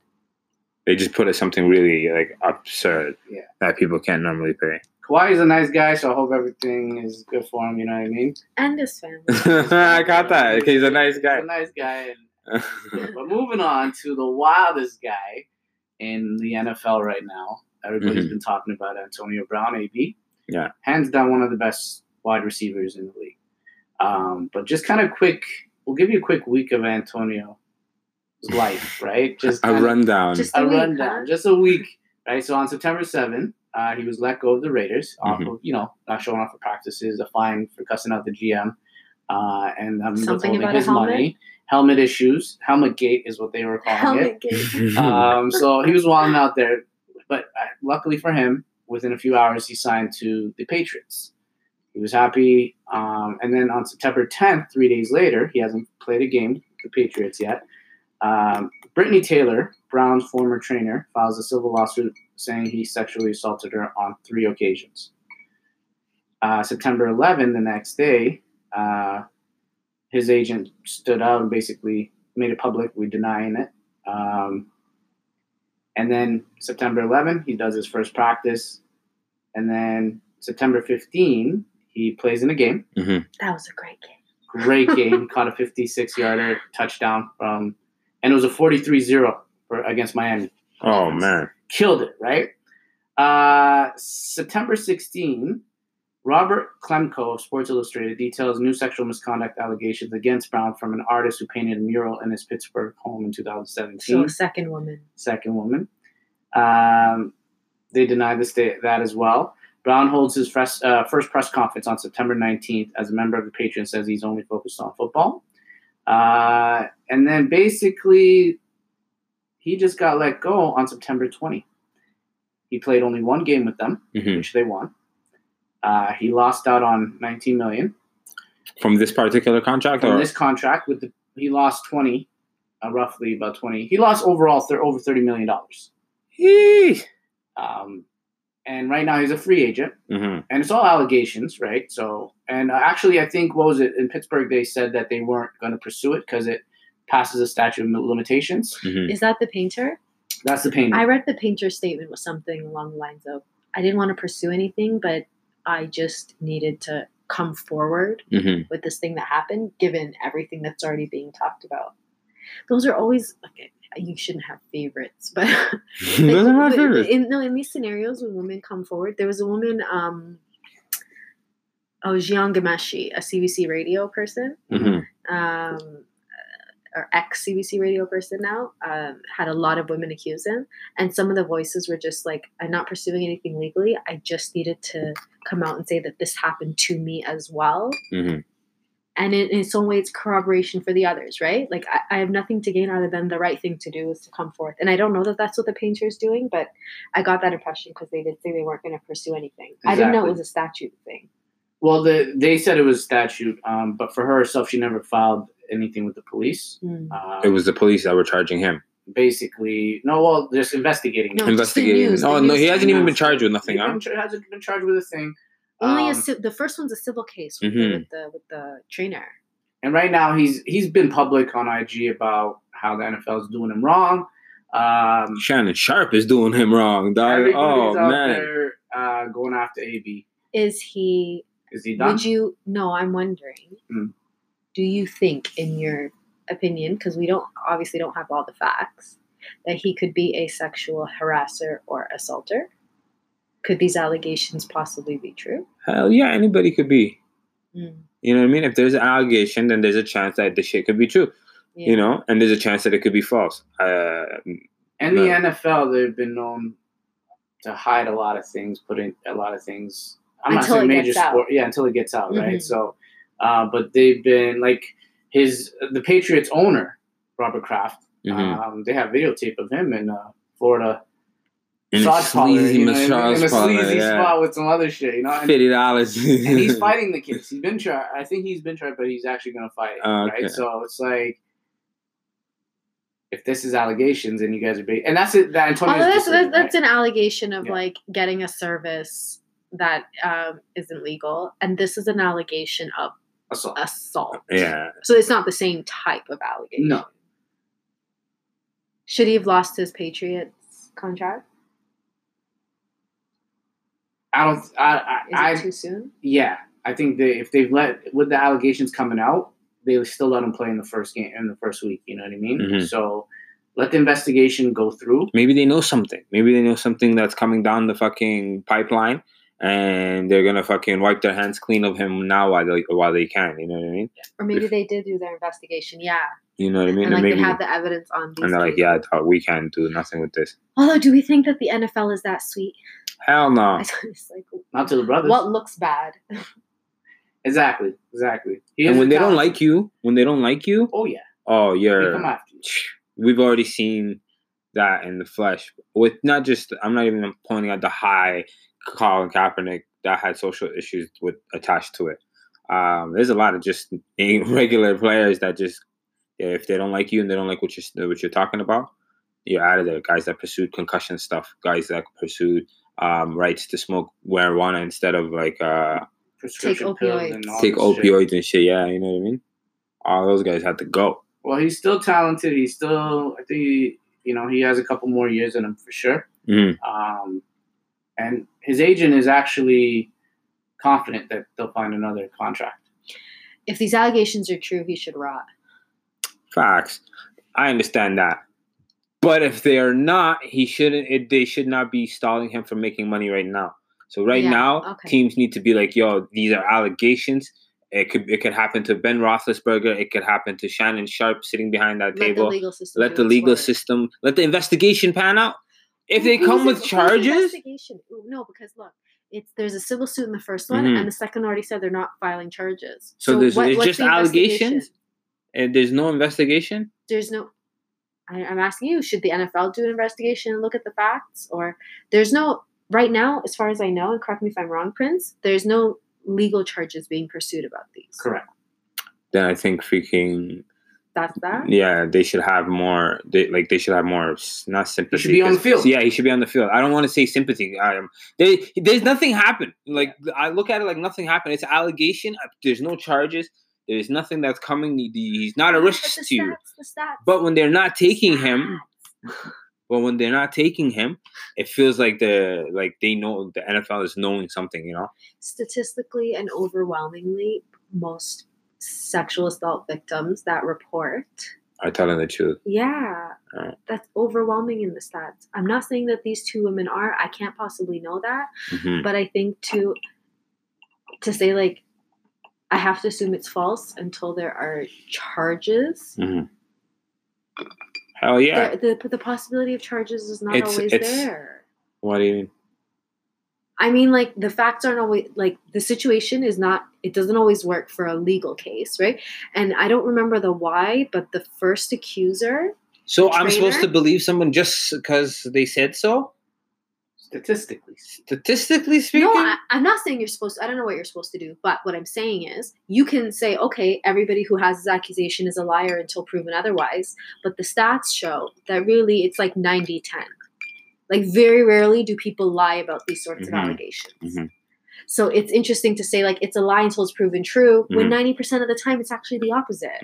They just put it something really like absurd Yeah. that people can't normally pay. Kawhi is a nice guy, so I hope everything is good for him. You know what I mean? And his family. I got that. Okay, he's a nice He's guy. a nice guy. But moving on to the wildest guy in the NFL right now. Everybody's Mhm. been talking about Antonio Brown, AB. Yeah. Hands down, one of the best wide receivers in the league. Um, but just kind of quick, we'll give you a quick week of Antonio's life, right? Just a rundown. Just- a A week, rundown, huh? just a week, right? So on September 7th, uh, he was let go of the Raiders off Mhm. of, you know, not showing up for practices, a fine for cussing out the GM, uh, and um, Something withholding about his helmet? money. Helmet issues, helmet gate is what they were calling Helmet it. game. Um, so he was wilding out there, but uh, luckily for him, within a few hours, he signed to the Patriots. He was happy, um, and then on September 10th, three days later, he hasn't played a game with the Patriots yet. Um, Britney Taylor, Brown's former trainer, files a civil lawsuit saying he sexually assaulted her on three occasions. Uh, September 11, the next day, uh, his agent stood out and basically made it public. We denying it. Um, and then September 11, he does his first practice. And then September 15, he plays in a game. Mhm. That was a great game. Great game. Caught a 56 yarder touchdown from, and it was a 43 0 against Miami. Oh man. Killed it, right? Uh, September 16, Robert Klemko of Sports Illustrated details new sexual misconduct allegations against Brown from an artist who painted a mural in his Pittsburgh home in 2017 So a second woman. second woman. Um, they deny this day, that as well. Brown holds his first, uh, first press conference on September 19th as a member of the Patriots, says he's only focused on football. Uh, and then basically, he just got let go on September 20. He played only one game with them, Mhm. which they won. Uh, he lost out on 19 million From this particular contract, from or this contract. With the, he lost 20, uh, roughly about 20. He lost overall thir- over 30 million dollars. Yee. Um, and right now he's a free agent, Mhm. and it's all allegations, right? So, and uh, actually, I think what was it in Pittsburgh? They said that they weren't going to pursue it because it passes a statute of limitations. Mhm. Is that the painter? That's the painter. I read the painter's statement was something along the lines of I didn't want to pursue anything, but I just needed to come forward Mhm. with this thing that happened, given everything that's already being talked about. Those are always okay. You shouldn't have favorites, but Those are my favorites. In, no, in these scenarios when women come forward, there was a woman, um, oh, Jian Ghomeshi, a CBC radio person, Mhm. um, or ex CBC radio person now, um, had a lot of women accuse him, and some of the voices were just like, "I'm not pursuing anything legally. I just needed to come out and say that this happened to me as well." Mhm. And in, in some way, it's corroboration for the others, right? Like I, I have nothing to gain other than the right thing to do is to come forth. And I don't know that that's what the painter is doing, but I got that impression because they did say they weren't going to pursue anything. I didn't know it was a statute thing. well, the, they said it was statute, um, but for her herself, she never filed anything with the police. Hmm. Um, It was the police that were charging him. basically no. Well, just investigating. No, it. just Investigating. news, oh no, he hasn't even been charged with nothing, He huh? hasn't been charged with a thing. Only Um, a ci- the first one's a civil case with, the, Mhm. with the with the trainer. And right now, he's he's been public on IG about how the NFL is doing him wrong. Um, Shannon Sharpe is doing him wrong, dog. Oh out man. there uh, going after AB. Is he? Is he done? Would you? No, I'm wondering. Hmm. Do you think, in your opinion, because we don't obviously don't have all the facts, that he could be a sexual harasser or assaulter? Could these allegations possibly be true? Hell yeah, anybody could be. Hmm. You know what I mean? If there's an allegation, then there's a chance that the shit could be true. Yeah. You know, and there's a chance that it could be false. Uh, And the No. NFL, they've been known to hide a lot of things, put in a lot of things. I'm Until not it saying major gets out. sport, yeah, until it gets out, right? Mhm. So, uh, but they've been like his the Patriots owner, Robert Kraft. Mhm. Um, they have videotape of him in uh, Florida. In a massage parlor, sleazy you know, in- a sleazy yeah. spot with some other shit, you know. And, Fifty dollars. and he's fighting the case. He's been tried. I think he's been tried, but he's actually going to fight. Oh, okay. Right. So it's like, if this is allegations and you guys are, ba- and that's it. That Antonio's Although that's, decision, that's, that's right? an allegation of Yeah. like getting a service that um, isn't legal, and this is an allegation of assault. assault. Yeah. So it's not the same type of allegation. No. Should he have lost his Patriots contract? I don't. I. Is I, it I too soon? yeah. I think that if they've let with the allegations coming out, they still let him play in the first game in the first week. You know what I mean? Mhm. So let the investigation go through. Maybe they know something. Maybe they know something that's coming down the fucking pipeline, and they're gonna fucking wipe their hands clean of him now while they while they can. You know what I mean? Or maybe If- they did do their investigation. Yeah, You know what I mean? and like maybe, they have the evidence on these. and they're like, yeah, we can't do nothing with this. Although, do we think that the NFL is that sweet? Hell no. it's like Not to the brothers. what looks bad. Exactly. Exactly. He And when a they don't like you, when they don't like you, oh yeah, oh, they you're. come after you. We've already seen that in the flesh with not just. I'm not even pointing at the high Colin Kaepernick that had social issues with attached to it. Um, there's a lot of just regular players that just if they don't like you and they don't like what you're what you're talking about, you're out of there. Guys that pursued concussion stuff, guys that pursued um, rights to smoke marijuana instead of like uh, Prescription pills opioids. and take this shit. opioids and shit. Yeah, you know what I mean. All those guys had to go. Well, he's still talented. He's still. I think he, you know he has a couple more years in him for sure. Mhm. Um, and his agent is actually confident that they'll find another contract. If these allegations are true, he should rot. Facts. I understand that. But if they are not, he shouldn't. It, they should not be stalling him from making money right now. So right Yeah, now, okay. teams need to be like, "Yo, these are allegations. It could it could happen to Ben Roethlisberger. It could happen to Shannon Sharpe sitting behind that Let the table. legal system. Let the legal work. system. Let the investigation pan out. If they come with charges, investigation? No, because look, it's there's a civil suit in the first one, Mhm. and the second already said they're not filing charges. So there's- it's what's just the allegations? and there's no investigation. There's no. I, I'm asking you: Should the NFL do an investigation and look at the facts, or there's no right now, as far as I know, and correct me if I'm wrong, Prince. There's no legal charges being pursued about these. Correct. Then I think freaking That's that. Yeah, they should have more. They like they should have more. Not sympathy. He should be on the field. Yeah, he should be on the field. I don't want to say sympathy. Um, they, there's nothing happened. Like I look at it like nothing happened. It's allegation. Uh, There's no charges. There's nothing that's coming. He's not a risk the to you. the stats. But when they're not taking him, but when they're not taking him, it feels like the like they know the NFL is knowing something. You know. statistically and overwhelmingly, most sexual assault victims that report, Are telling the truth. yeah, Right. that's overwhelming in the stats. I'm not saying that these two women are. I can't possibly know that, Mhm. but I think to to say like I have to assume it's false until there are charges. Mhm. Hell yeah. There- the the possibility of charges is not It's- always it's- there. What do you mean? I mean, like the facts aren't always like the situation is not. It doesn't always work for a legal case, right? And I don't remember the why, but the first accuser. So the I'm supposed to believe someone just because they said so? Statistically, Statistically speaking, No, I, I'm not saying you're supposed. to, I don't know what you're supposed to do, but what I'm saying is you can say, okay, everybody who has this accusation is a liar until proven otherwise. But the stats show that really it's like 90-10. Like very rarely do people lie about these sorts Mhm. of allegations. Mhm. So it's interesting to say like it's a lie until it's proven true. When Mhm. ninety percent of the time it's actually the opposite.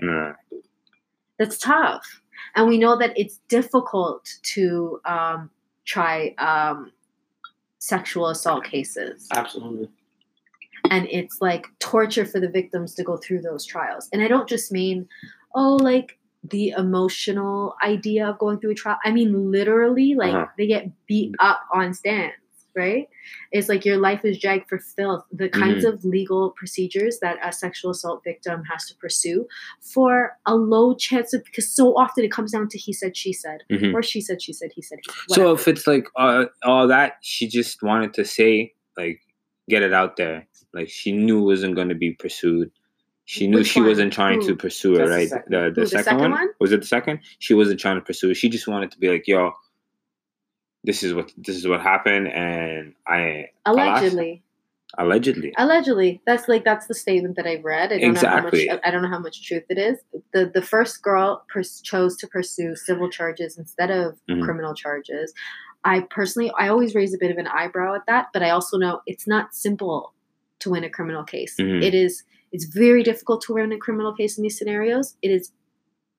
That's tough, and we know that it's difficult to um, try um, sexual assault cases, absolutely. and it's like torture for the victims to go through those trials. And I don't just mean, oh, like the emotional idea of going through a trial. I mean literally, like Uh-huh. they get beat up on stands. Right? It's like your life is dragged for filth. The kinds of legal procedures that a sexual assault victim has to pursue for a low chance of, because so often it comes down to he said, she said, Mhm. or she said, she said, he said, he said. So if it's like uh, all that, she just wanted to say, like, get it out there. Like she knew it wasn't going to be pursued. She knew Which she one? wasn't trying to pursue it, That's right? The the, Who, the second, second one? one? was it the second? She wasn't trying to pursue it. She just wanted to be like, "Yo, this is what this is what happened," and I Allegedly. allegedly. Allegedly. That's like that's the statement that I've read. I don't Exactly. know how much I don't know how much truth it is. The the first girl pers- chose to pursue civil charges instead of Mhm. criminal charges. I personally I always raise a bit of an eyebrow at that, but I also know it's not simple to win a criminal case. Mhm. It is it's very difficult to win a criminal case in these scenarios. It is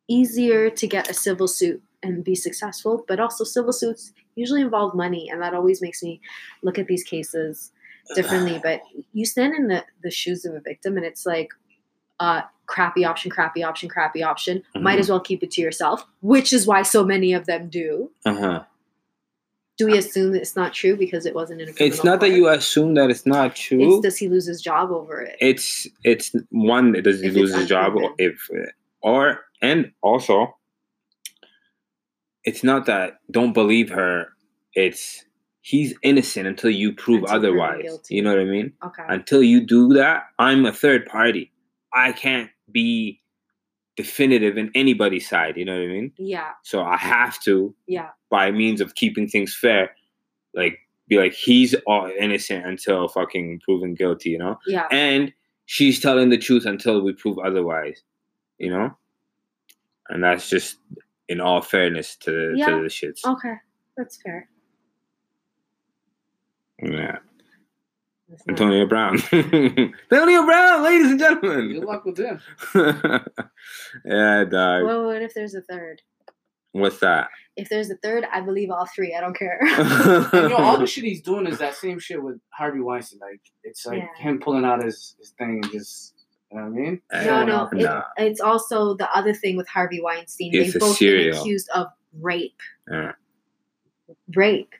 easier to get a civil suit and be successful, but also civil suits usually involve money and that always makes me look at these cases differently but you stand in the, the shoes of a victim and it's like uh crappy option crappy option crappy option might Mhm. as well keep it to yourself which is why so many of them do Uh huh. do we assume that it's not true because it wasn't in a It's not that you assume that it's not it's true. does he lose his job over it It's it's one does he If lose his job or if or and also it's not that don't believe her. It's he's innocent until you prove Until otherwise. You know what I mean? okay until you do that, I'm a third party. I can't be definitive in anybody's side. You know what I mean? yeah So I have to, yeah by means of keeping things fair, like be like he's all innocent until fucking proven guilty. You know, yeah and she's telling the truth until we prove otherwise. You know, and that's just in all fairness to, Yeah. to the shits. okay that's fair Yeah, That's not- Antonio Brown, Antonio Brown, ladies and gentlemen. Good luck with him. yeah, dog. well what if there's a third What's that? if there's a third i believe all three i don't care And you know, all the shit he's doing is that same shit with Harvey Weinstein. Like it's like Yeah. him pulling out his, his thing and just you know what I mean? No, no. off. It, Nah. It's also the other thing with Harvey Weinstein. It's They've a both been serial. accused of rape. Yeah. Rape.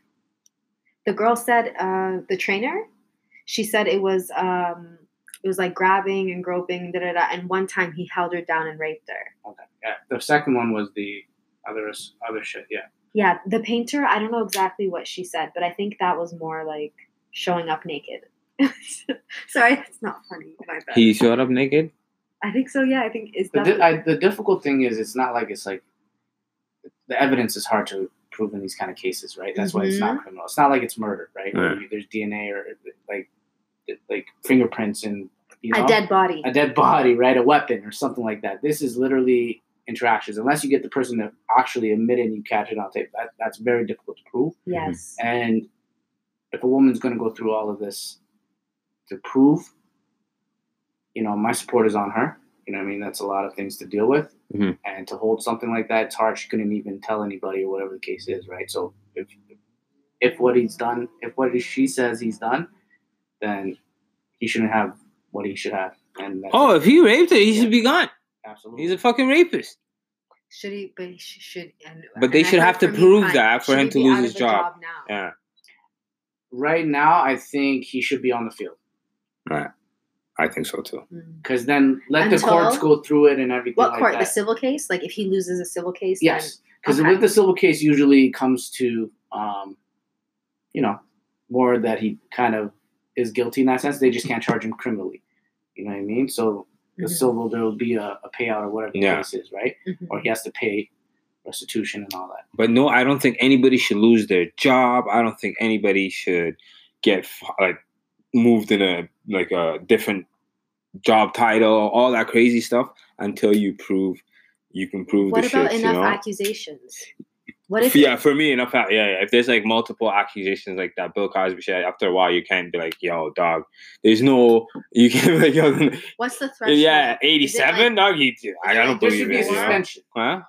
The girl said, uh, the trainer, she said it was um, it was like grabbing and groping, da da da. And one time he held her down and raped her. Okay. Yeah. The second one was the other other shit. Yeah. Yeah, the painter. I don't know exactly what she said, but I think that was more like showing up naked. Sorry, it's not funny. My. He showed up naked. I think so. Yeah, I think is The, that. di- I, the difficult thing is, it's not like it's like the evidence is hard to prove in these kind of cases, right? That's why it's Mm-hmm. not criminal. It's not like it's murder, right? Where Yeah. you- there's DNA or like like fingerprints and you know a dead body. a dead body, right? A weapon or something like that. This is literally interactions. Unless you get the person to actually admit it and you catch it on tape, that, that's very difficult to prove. yes. And if a woman's going to go through all of this to prove, you know, my support is on her. You know, what I mean, that's a lot of things to deal with, Mhm. and to hold something like that, it's hard. She couldn't even tell anybody or whatever the case is, right? So if if what he's done, if what she says he's done, then he shouldn't have what he should have. And that's Oh, if he raped her, he should be gone. absolutely. He's a fucking rapist. Should he? But he should. And, But they and I should have to prove Pat, that for him to lose his of a job. now? Yeah. right now, I think he should be on the field Right. I think so too. Mm. because then let the courts go through it and everything. What like court? that. The civil case? Like if he loses a civil case? Yes, because Okay. with the civil case, usually comes to, um, you know, more that he kind of is guilty in that sense. They just can't charge him criminally. You know what I mean? So the Mhm. civil, there will be a, a payout or whatever the Yeah. case is, right? Then, Mhm. Or he has to pay restitution and all that. But no, I don't think anybody should lose their job. I don't think anybody should get like moved in a like a different job title, all that crazy stuff until you prove you can prove What the about shit. enough You know? accusations? What if? yeah, for me, enough. Yeah, yeah. If there's like multiple accusations like that, Bill Cosby shit. After a while, you can't be like, "Yo, dog." There's no. You can't be like, "Yo." What's the threshold? Yeah, Is it eighty-seven, dog. You, I There don't should believe be a it. You know? suspension. Huh?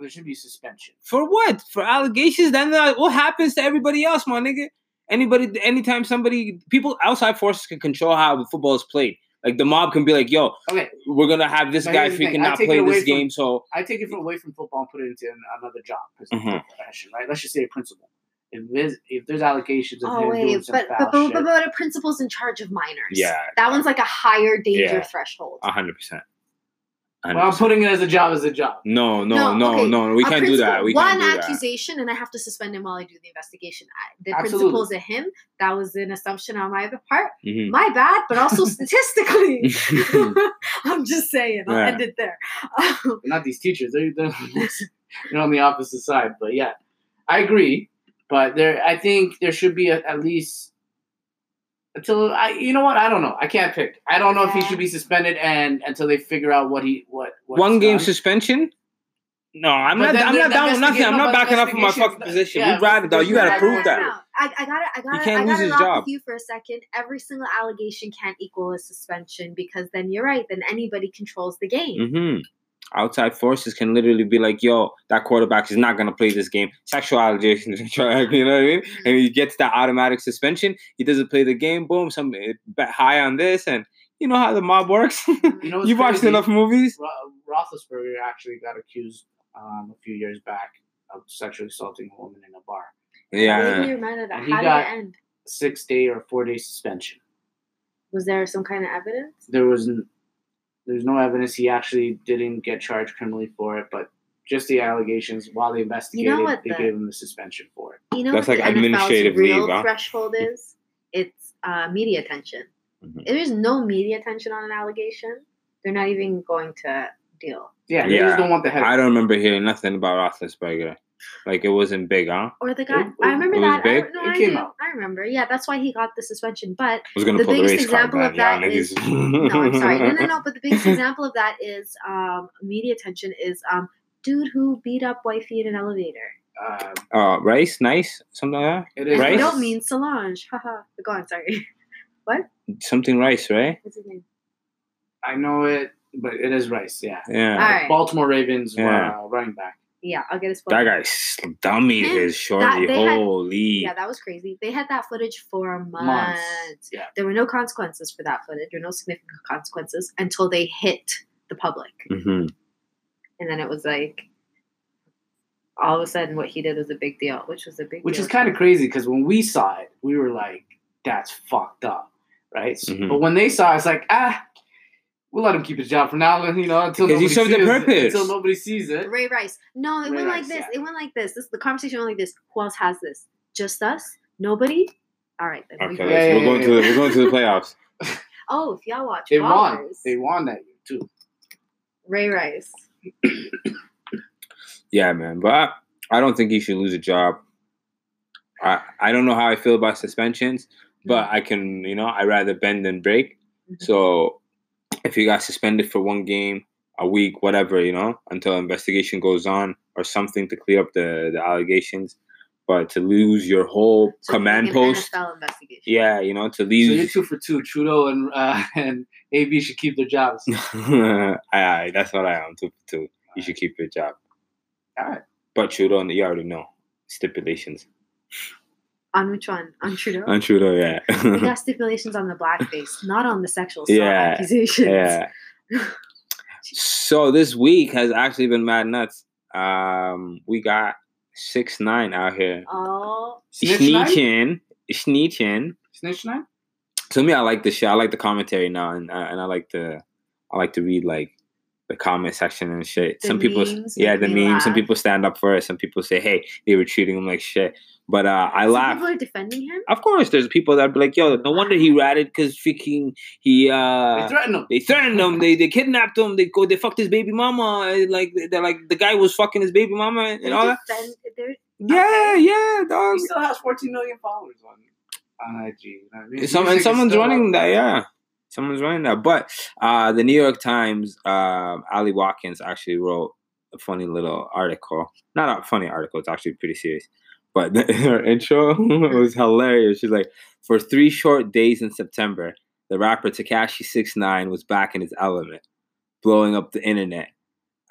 There should be suspension. For what? For allegations? Then uh, what happens to everybody else, my nigga? Anybody, anytime somebody, people outside forces can control how the football is played. Like the mob can be like, "Yo, Okay, we're gonna have this But guy here's the thing, freaking I not play this from- game." So I take it from away from football and put it into another job, it's a Mhm. profession, right? Let's just say a principal. If there's if there's allegations of Oh him doing wait, some but foul but, but, shit, but but a principal's in charge of minors. yeah, that one's like a higher danger Yeah. threshold. hundred percent. Well, I'm putting it as a job as a job. No, no, No, no, okay. no, We A can't do that. We one can't do that. accusation, and I have to suspend him while I do the investigation. I, the Absolutely. principal's a him. That was an assumption on my part. Mhm. My bad, but also statistically. I'm just saying. I'll Yeah. end it there. Um, Not these teachers. They're, they're, they're on the opposite side. But yeah, I agree. But there, I think there should be a, at least until I. You know what? I don't know. I can't pick. I don't know if he should be suspended and until they figure out what he what. One game done. suspension? No, I'm But not. then I'm not down with nothing. I'm not backing up from my fucking position. yeah, We'd rather though. You gotta prove no, no, that. no. I, I gotta, I gotta, can't I lose gotta his job. with you for a second. Every single allegation can't equal a suspension because then you're right. Then anybody controls the game. hmm Outside forces can literally be like, "Yo, that quarterback is not gonna play this game." Sexual allegations, you know what I mean? And he gets that automatic suspension. He doesn't play the game. Boom, some bet high on this, and you know how the mob works. You know, what's You've watched enough movies. Ro- Roethlisberger actually got accused um, a few years back of sexually assaulting a woman in a bar. What do Yeah, you remember that? How got- did it end? Six day or four day suspension. Was there some kind of evidence? There was n- there's no evidence he actually didn't get charged criminally for it, but just the allegations while they investigated, what they the- gave him the suspension for it. You know That's what like the administrative NFL's real leave, huh? threshold is? It's uh, media attention. Mhm. If there's no media attention on an allegation, they're not even going to deal. Yeah, they Yeah. just don't want the head. I don't remember hearing nothing about Roethlisberger. Like it wasn't big, huh? Or the guy, It- I remember it was that. big? I, no, It I came do. out. I remember. Yeah, that's why he got the suspension. But I was gonna The pull the biggest race example back. of Yeah, that is- no, I'm sorry. No, no, no. But the biggest example of that is um, media attention is um, dude who beat up wifey in an elevator. Uh, Uh, rice, nice, something like that. And is I don't mean Solange. Haha. Go on. Sorry. what? Something rice, right? What's his name? I know it, but it is Rice. Yeah, Yeah. All right. Baltimore Ravens Yeah. uh, running back. Yeah, I'll get his. That footage. guy dummied Him, his shorty. they had- Holy. Yeah, that was crazy. They had that footage for months. Months, yeah. There were no consequences for that footage. There were no significant consequences until they hit the public. hmm And then it was like all of a sudden what he did was a big deal, which was a big which deal. is kind of crazy because when we saw it, we were like, "That's fucked up," right? So- Mhm. But when they saw, it, it's like, ah, we'll let him keep his job for now, you know, until Because he nobody served the sees purpose. It, until nobody sees it. Ray Rice. No, it Ray went Rice, like this. yeah. It went like this. This the conversation went like this. Who else has this? Just us? Nobody? All right then. we Okay, go. Yeah, let's- yeah, we're going yeah, to the, we're going to the playoffs. Oh, if y'all watch They won. They won that year too. Ray Rice. Yeah, man. But I, I don't think he should lose a job. I I don't know how I feel about suspensions, but I can, you know, I rather bend than break. Mhm. So if you got suspended for one game, a week, whatever, you know, until investigation goes on or something to clear up the, the allegations. But to lose your whole So command like post, investigation. yeah, you know, to lose. So you're two for two. Trudeau and uh, and AB should keep their jobs. aye, aye, that's what I am. Two for two. You should keep your job. All right. But Trudeau, you already know stipulations. On which one? On Trudeau? On Trudeau, yeah. we got stipulations on the blackface, not on the sexual assault Yeah, accusations. yeah. So this week has actually been mad nuts. Um, we got six nine out here. Oh, Snitch night? Sneaking, sneaking. Snitch night. To me, I like the show. I like the commentary now, and uh, and I like the I like to read like the comment section and shit. The some people, yeah, the me memes. Some people stand up for it. Some people say, hey, they were treating him like shit. But uh, I some laugh. people are defending him. Of course, there's people that be like, yo, no wonder he ratted because freaking he uh they threatened him. they threatened him. They they kidnapped him. They go. They fucked his baby mama. and, Like they're like the guy was fucking his baby mama and They're all that. defend- they're- Yeah, yeah, dog. He still has 14 million followers on on IG. You know I mean? Some, and someone's running that. Yeah, someone's running that. But uh, the New York Times, uh, Ali Watkins actually wrote a funny little article. Not a funny article. It's actually pretty serious. But her intro was hilarious. She's like, for three short days in September, the rapper Tekashi Six Nine was back in his element, blowing up the internet.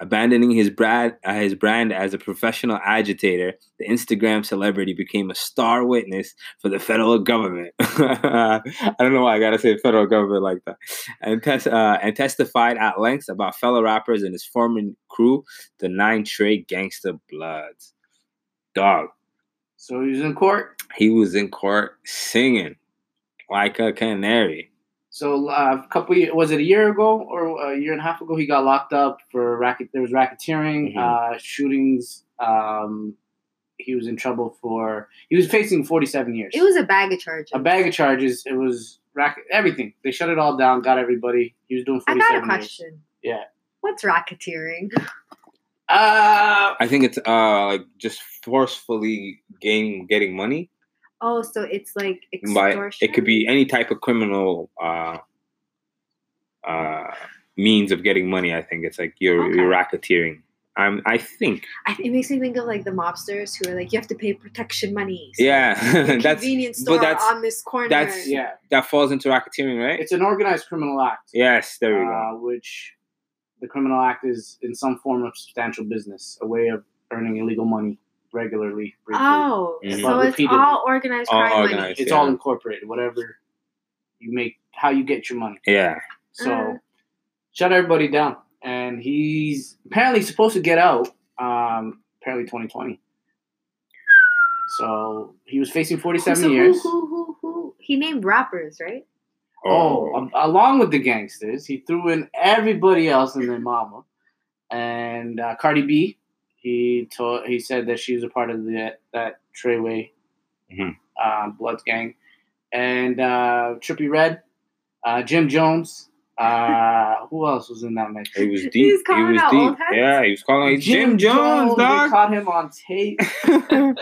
Abandoning his brand, uh, his brand as a professional agitator, the Instagram celebrity became a star witness for the federal government. I don't know why I gotta say federal government like that. And, tes- uh, and testified at length about fellow rappers and his former crew, the Nine Trey Gangsta Bloods. Dog, So he was in court. he was in court singing like a canary. So uh, a couple years, was it a year ago or a year and a half ago? He got locked up for racket. There was racketeering, Mhm. uh, shootings. Um, he was in trouble for. He was facing forty seven years. It was a bag of charges. a bag of charges. It was racket everything. They shut it all down. Got everybody. He was doing I got a seven years. question. Yeah. What's racketeering? Uh, I think it's uh like just forcefully getting getting money. Oh, so it's like By extortion. it could be any type of criminal uh uh means of getting money. I think it's like you're you're racketeering. I'm I think I, it makes me think of like the mobsters who are like, you have to pay protection money. So yeah that's convenience but store that's- on this corner. that's- yeah, that falls into racketeering, right? it's an organized criminal act. yes, there we go. uh, which the criminal act is in some form of substantial business, a way of earning illegal money regularly. briefly. Oh, Mhm. so it's repeatedly. all organized All crime money. it's yeah. all incorporated. Whatever you make, how you get your money. Yeah. So Uh. shut everybody down. And he's apparently supposed to get out. Um, apparently 2020. So he was facing 47 so years. Who, who, who, who? He named rappers, right? Oh, um, along with the gangsters, he threw in everybody else and their mama, and uh, Cardi B. He told he said that she was a part of the that Treyway Mhm. uh, Bloods gang, and uh, Trippie Redd, uh, Jim Jones. Uh, who else was in that mix? He was deep. He's he was out deep. old? Yeah, he was calling out Jim, Jones, They dog. caught him on tape yeah.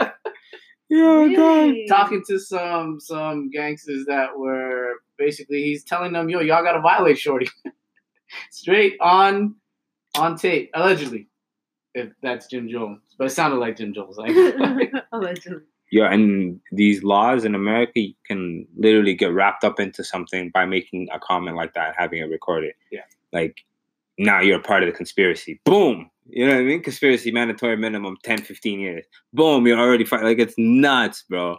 Really? talking to some some gangsters that were basically he's telling them, "Yo, y'all gotta violate Shorty." Straight on on tape, allegedly. If that's Jim Jones, but it sounded like Jim Jones. Like, Allegedly. Yeah, and these laws in America you can literally get wrapped up into something by making a comment like that, having it recorded. Yeah. Like now you're a part of the conspiracy. Boom. You know what I mean? Conspiracy mandatory minimum 10, 15 years. Boom, you're already fight like it's nuts, bro.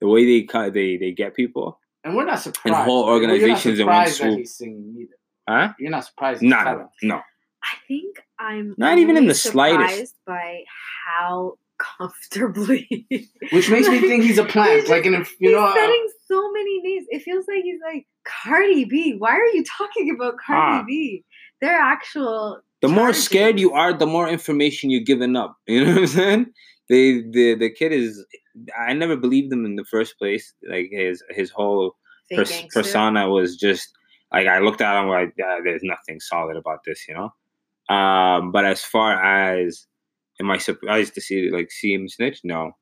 The way they cut they they get people. And we're not surprised. whole You're not organizations in one surprised that swoop. he's singing either. Huh? You're not surprised. he's No, no, telling. no. no. I think I'm Not even in only the slightest. surprised by how comfortably Which makes me think he's a plant. He's like in a, just- you know, he's uh, setting so many names. It feels like he's like Cardi B. Why are you talking about Cardi Ah. B? They're actual. The more scared you are, the more information you're giving up. You know what I'm saying? They the the kid is I never believed him in the first place. Like his his whole pers- persona was just like I looked at him like yeah, there's nothing solid about this, you know. Um, but as far as am I surprised to see like see him snitch? No,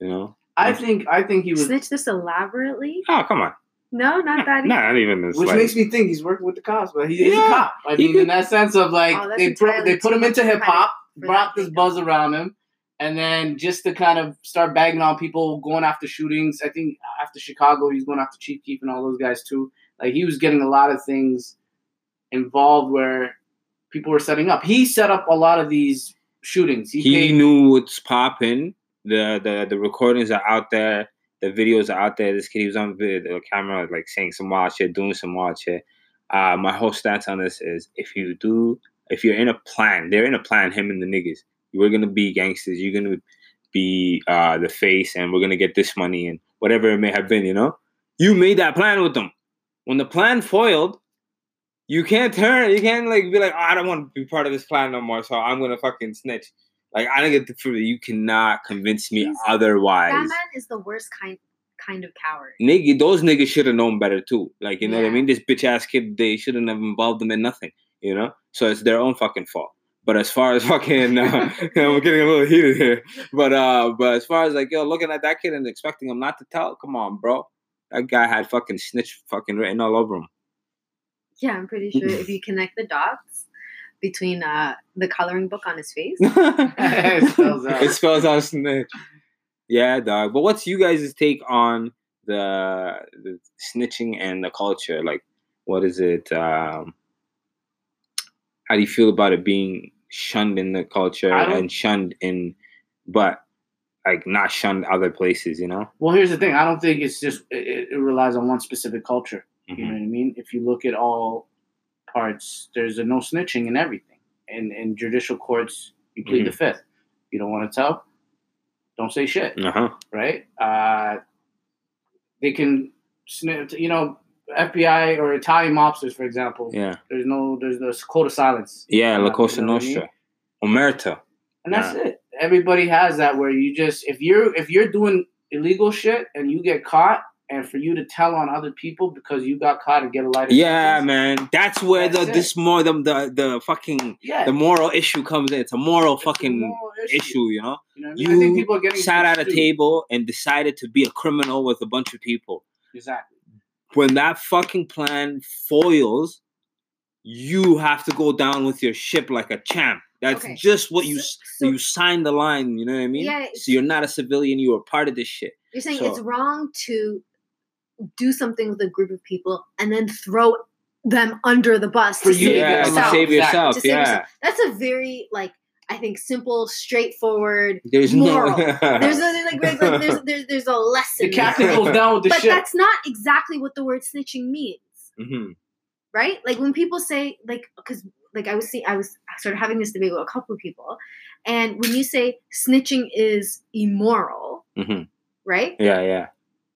you know. I think I think he was, Snitch this elaborately? Oh come on, No, not that. no, not even this. which like, makes me think he's working with the cops. But he is Yeah. a cop. I mean, could- in that sense of like Oh, they put, they put him into hip hop, brought this buzz around him, and then just to kind of start bagging on people going after shootings. I think after Chicago, he's going after Chief Keef and all those guys too. Like he was getting a lot of things involved where people were setting up. He set up a lot of these shootings. He, he paid, knew what's popping. The the the recordings are out there. The videos are out there. This kid he was on the camera like saying some wild shit, doing some wild shit. Uh, my whole stance on this is if you do, if you're in a plan, they're in a plan. Him and the niggas, we're gonna be gangsters. You're gonna be uh, the face, and we're gonna get this money and whatever it may have been. You know, you made that plan with them. When the plan foiled, you can't turn. You can't like be like, oh, I don't want to be part of this plan no more. So I'm gonna fucking snitch. Like I don't get the truth. You cannot convince me He's- otherwise. That man is the worst kind kind of coward. Nigga, those niggas should have known better too. Like you know what I mean. This bitch ass kid, they shouldn't have involved them in nothing. You know, so it's their own fucking fault. But as far as fucking, uh, we're getting a little heated here. But uh, but as far as like yo, looking at that kid and expecting him not to tell, come on, bro. That guy had fucking snitch fucking written all over him. Yeah, I'm pretty sure if you connect the dots between uh, the coloring book on his face, It spells out. it spells out snitch. Yeah, dog. But what's you guys' take on the the snitching and the culture? Like, what is it? Um, how do you feel about it being shunned in the culture and shunned in, but like not shunned other places? You know. Well, here's the thing. I don't think it's just it, it relies on one specific culture. You know what I mean? If you look at all parts, there's a no snitching in everything. And in judicial courts, you plead the fifth. You don't want to tell, don't say shit, Uh huh. right? Uh, they can snitch. You know, FBI or Italian mobsters, for example. Yeah. There's no there's no code of silence. Yeah, La Cosa you know what I mean? Nostra. Omerta. And that's it. Everybody has that where you just if you're if you're doing illegal shit and you get caught and for you to tell on other people because you got caught and get a lighter Yeah, sentence, man. That's where That's the it. this more the, the the fucking yeah the moral issue comes in. It's a moral it's a fucking moral issue, you know? You know what I mean? I think people are getting Sat at a table and decided to be a criminal with a bunch of people. Exactly. When that fucking plan foils, you have to go down with your ship like a champ. That's Okay. just what you So- so- you signed the line. You know what I mean? Yeah, So you're not a civilian. You are part of this shit. You're saying So- it's wrong to do something with a group of people and then throw them under the bus For to you save yeah, get to yourself. save Exactly. yourself. To save yeah. yourself. That's a very like I think simple, straightforward. There's Moral. no. There's a like, like, like there's there's there's a lesson. The captain goes down with the but ship. that's not exactly what the word snitching means, Mhm. right? Like when people say like because like I was seeing I was sort of having this debate with a couple of people, and when you say snitching is immoral, Mhm. right? Yeah, yeah.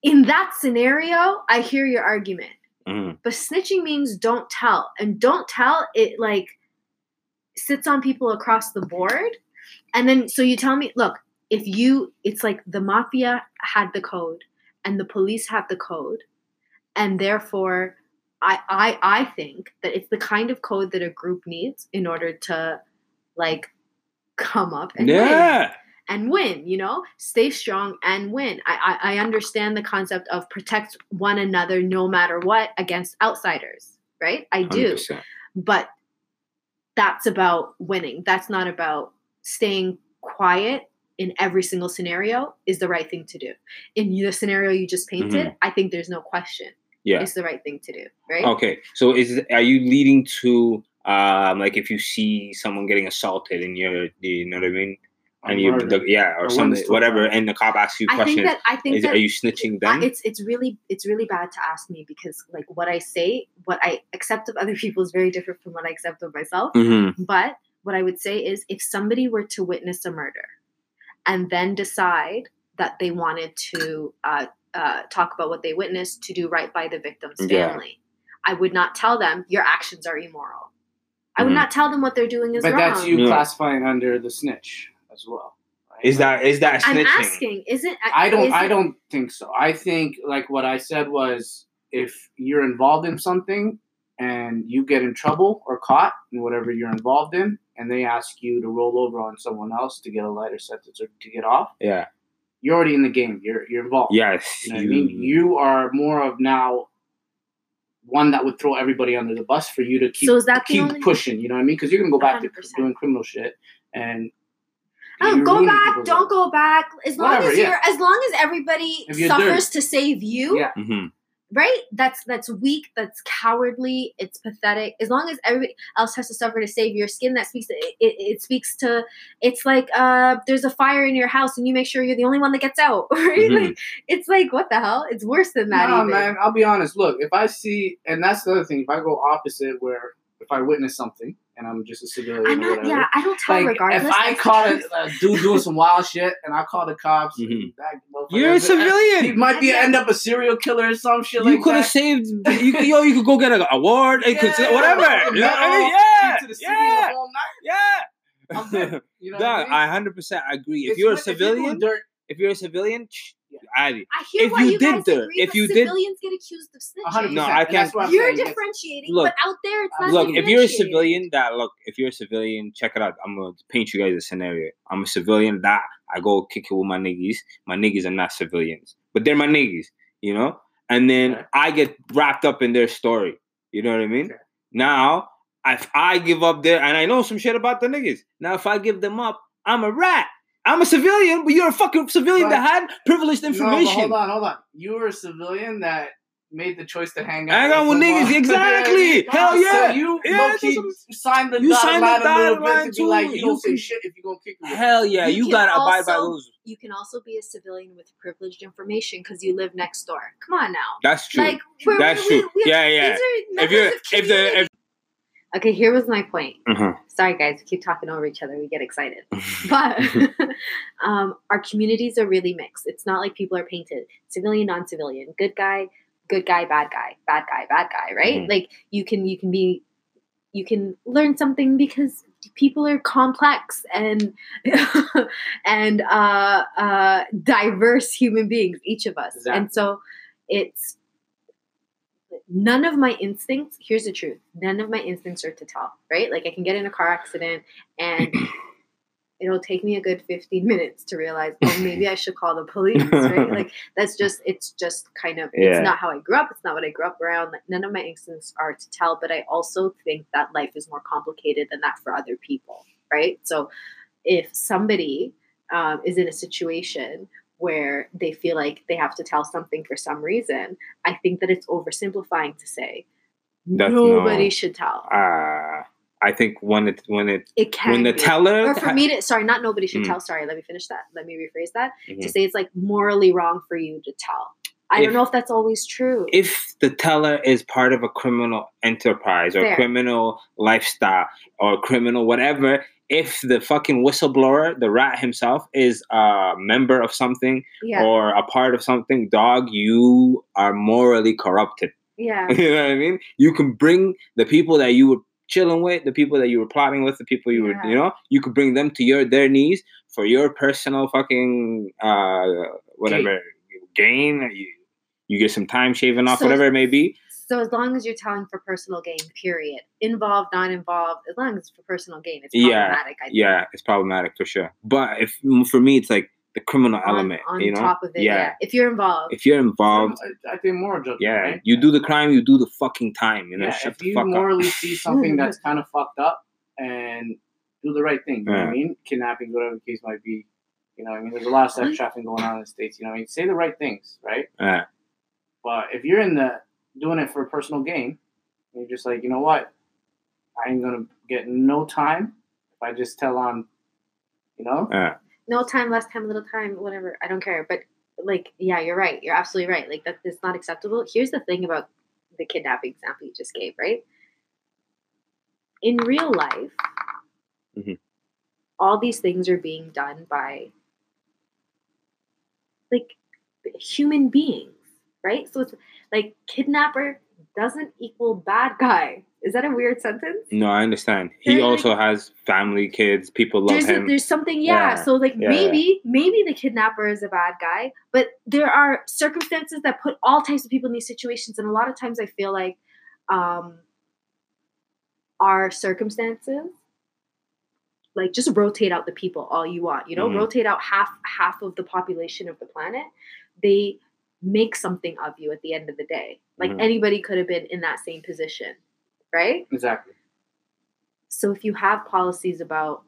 In that scenario, I hear your argument. Mhm. But snitching means don't tell. And don't tell, it like sits on people across the board. And then, so you tell me, look, if you, it's like the mafia had the code and the police have the code. And therefore, I, I, I think that it's the kind of code that a group needs in order to like come up and win Yeah. and win you know stay strong and win I, I i understand the concept of protect one another no matter what against outsiders right i do 100%. but that's about winning that's not about staying quiet in every single scenario is the right thing to do in the scenario you just painted i think there's no question Yeah. it's the right thing to do right Okay. So is are you leading to um like if you see someone getting assaulted and you're you know what I mean? And you the, yeah or Or something witness to a whatever and the cop asks you i think questions. that i think Is, that are you snitching I- them? it's it's really it's really bad to ask me because like what I say, what I accept of other people is very different from what I accept of myself. Mhm. But what I would say is if somebody were to witness a murder and then decide that they wanted to uh, uh, talk about what they witnessed to do right by the victim's Yeah. family, I would not tell them your actions are immoral. I would Mhm. not tell them what they're doing is but wrong. that's you Yeah. classifying under the snitch as well. right? Is that is that I'm snitching? asking, isn't I don't. is I it- don't think so. I think like what I said was, if you're involved in something and you get in trouble or caught in whatever you're involved in, and they ask you to roll over on someone else to get a lighter sentence or to get off, Yeah. you're already in the game. You're you're involved. Yes. You know what I mean? You are more of now one that would throw everybody under the bus for you to keep So is that keep only- pushing. You know what I mean? Because you're gonna go back to 100%. doing criminal shit and. Oh, go back, don't go back. As long Whatever, as you're, as long as everybody If you're suffers to save you, Yeah. Mhm. right? That's that's weak. That's cowardly. It's pathetic. As long as everybody else has to suffer to save your skin, that speaks. To, it, it, it speaks to. It's like uh, there's a fire in your house, and you make sure you're the only one that gets out, right? Mhm. Like it's like what the hell? It's worse than that. No, even. man. I'll be honest. Look, if I see, and that's the other thing. If I go opposite, where if I witness something and I'm just a civilian, I'm or not. whatever, Yeah, I don't tell Like regardless. if I caught a, a dude doing some wild shit and I call the cops, Mhm. that You're a civilian. He might be end up a serial killer or some shit You like could have saved. You could, yo, you could go get an award. You could Yeah, whatever. fucking You know I mean? Yeah, keep to the city yeah, the whole yeah. I'm there. You know Dog, what I I mean? hundred percent agree. If It's you're a what- if you're doing civilian, dirt, if you're a civilian, shh, Yeah. Ivy. I hear if why you you, did the- agree, if but you did- civilians get accused of snitching. 100%. No, I can't- what You're saying. Differentiating, Look, but out there it's not Look, if you're a civilian, that look, if you're a civilian, check it out. I'm gonna paint you guys a scenario. I'm a civilian that I go kick it with my niggas. My niggas are not civilians, but they're my niggas, you know. And then Okay. I get wrapped up in their story. You know what I mean? Okay. Now, if I give up there, and I know some shit about the niggas. Now, if I give them up, I'm a rat. I'm a civilian, but you're a fucking civilian But- that had privileged No, but information. hold on, hold on. You were a civilian that made the choice to hang out. Hang out with someone. niggas, exactly. Hell So yeah. you Yeah, low-key signed the You dotted signed the line a dotted line to be like, you, You don't say can- shit if you gonna kick me. Hell yeah, You you, gotta abide by also- those. You can also be a civilian with privileged information because you live next door. Come on now. That's true. Like we're, That's we, true. We, we Yeah, yeah. If you're if the if okay, here was my point. uh Sorry, guys, we keep talking over each other. We get excited, but um, our communities are really mixed. It's not like people are painted civilian, non-civilian, good guy, good guy, bad guy, bad guy, bad guy, right? Mhm. Like you can you can be you can learn something because people are complex and and uh, uh, diverse human beings, each of us, and so it's none of my instincts. Here's the truth: none of my instincts are to tell, right? Like I can get in a car accident and. It'll take me a good 15 minutes to realize, oh, maybe I should call the police, right? Like that's just it's just kind of Yeah. it's not how I grew up. It's not what I grew up around. Like none of my instincts are to tell, but I also think that life is more complicated than that for other people, right? So if somebody um, is in a situation where they feel like they have to tell something for some reason, I think that it's oversimplifying to say That's nobody no- should tell. Uh, I think when it when it It can when the be. teller or for me to sorry, not nobody should Mm. tell. Sorry, let me finish that. Let me rephrase that to Mhm. say it's like morally wrong for you to tell. I If- don't know if that's always true. if the teller is part of a criminal enterprise or Fair. criminal lifestyle or criminal whatever, if the fucking whistleblower, the rat himself, is a member of something yeah, or a part of something, dog, you are morally corrupted. yeah. you know what I mean? You can bring the people that you were chilling with, the people that you were plotting with, the people you were, you know, you could bring them to your their knees for your personal fucking uh whatever gain. You, you get some time shaving off, So- whatever it may be. So as long as you're telling for personal gain, period. Involved, not involved, as long as it's for personal gain, it's Yeah, problematic. I think. Yeah, it's problematic for sure. But if for me, it's like the criminal On, element. on you know, top of it, yeah. Yeah. If you're involved, if you're involved, I, I think moral judgment. yeah, right? you do the crime, you do the fucking time. You know, yeah, shut if the you fuck up. morally see something that's kind of fucked up and do the right thing, you know what I mean? Kidnapping, whatever the case might be. You know what I mean? There's a lot of sex trafficking going on in the States, you know what I mean? Say the right things, right? Yeah. But if you're in the doing it for a personal gain, you're just like, you know what? I ain't gonna get no time if I just tell on, you know? Yeah. no time, less time, little time, whatever. I don't care. But like, yeah, you're right. You're absolutely right. Like that is not acceptable. Here's the thing about the kidnapping example you just gave, right? In real life, Mhm. all these things are being done by like human beings, right? So it's like kidnapper doesn't equal bad guy. Is that a weird sentence? No, I understand. He Right, like- also has family, kids, people love there's a, him. there's something yeah. Yeah, so like yeah, maybe maybe the kidnapper is a bad guy but there are circumstances that put all types of people in these situations and a lot of times i feel like um our circumstances like just rotate out the people all you want you know Mhm. rotate out half half of the population of the planet they make something of you at the end of the day like Mhm. anybody could have been in that same position right Exactly. so if you have policies about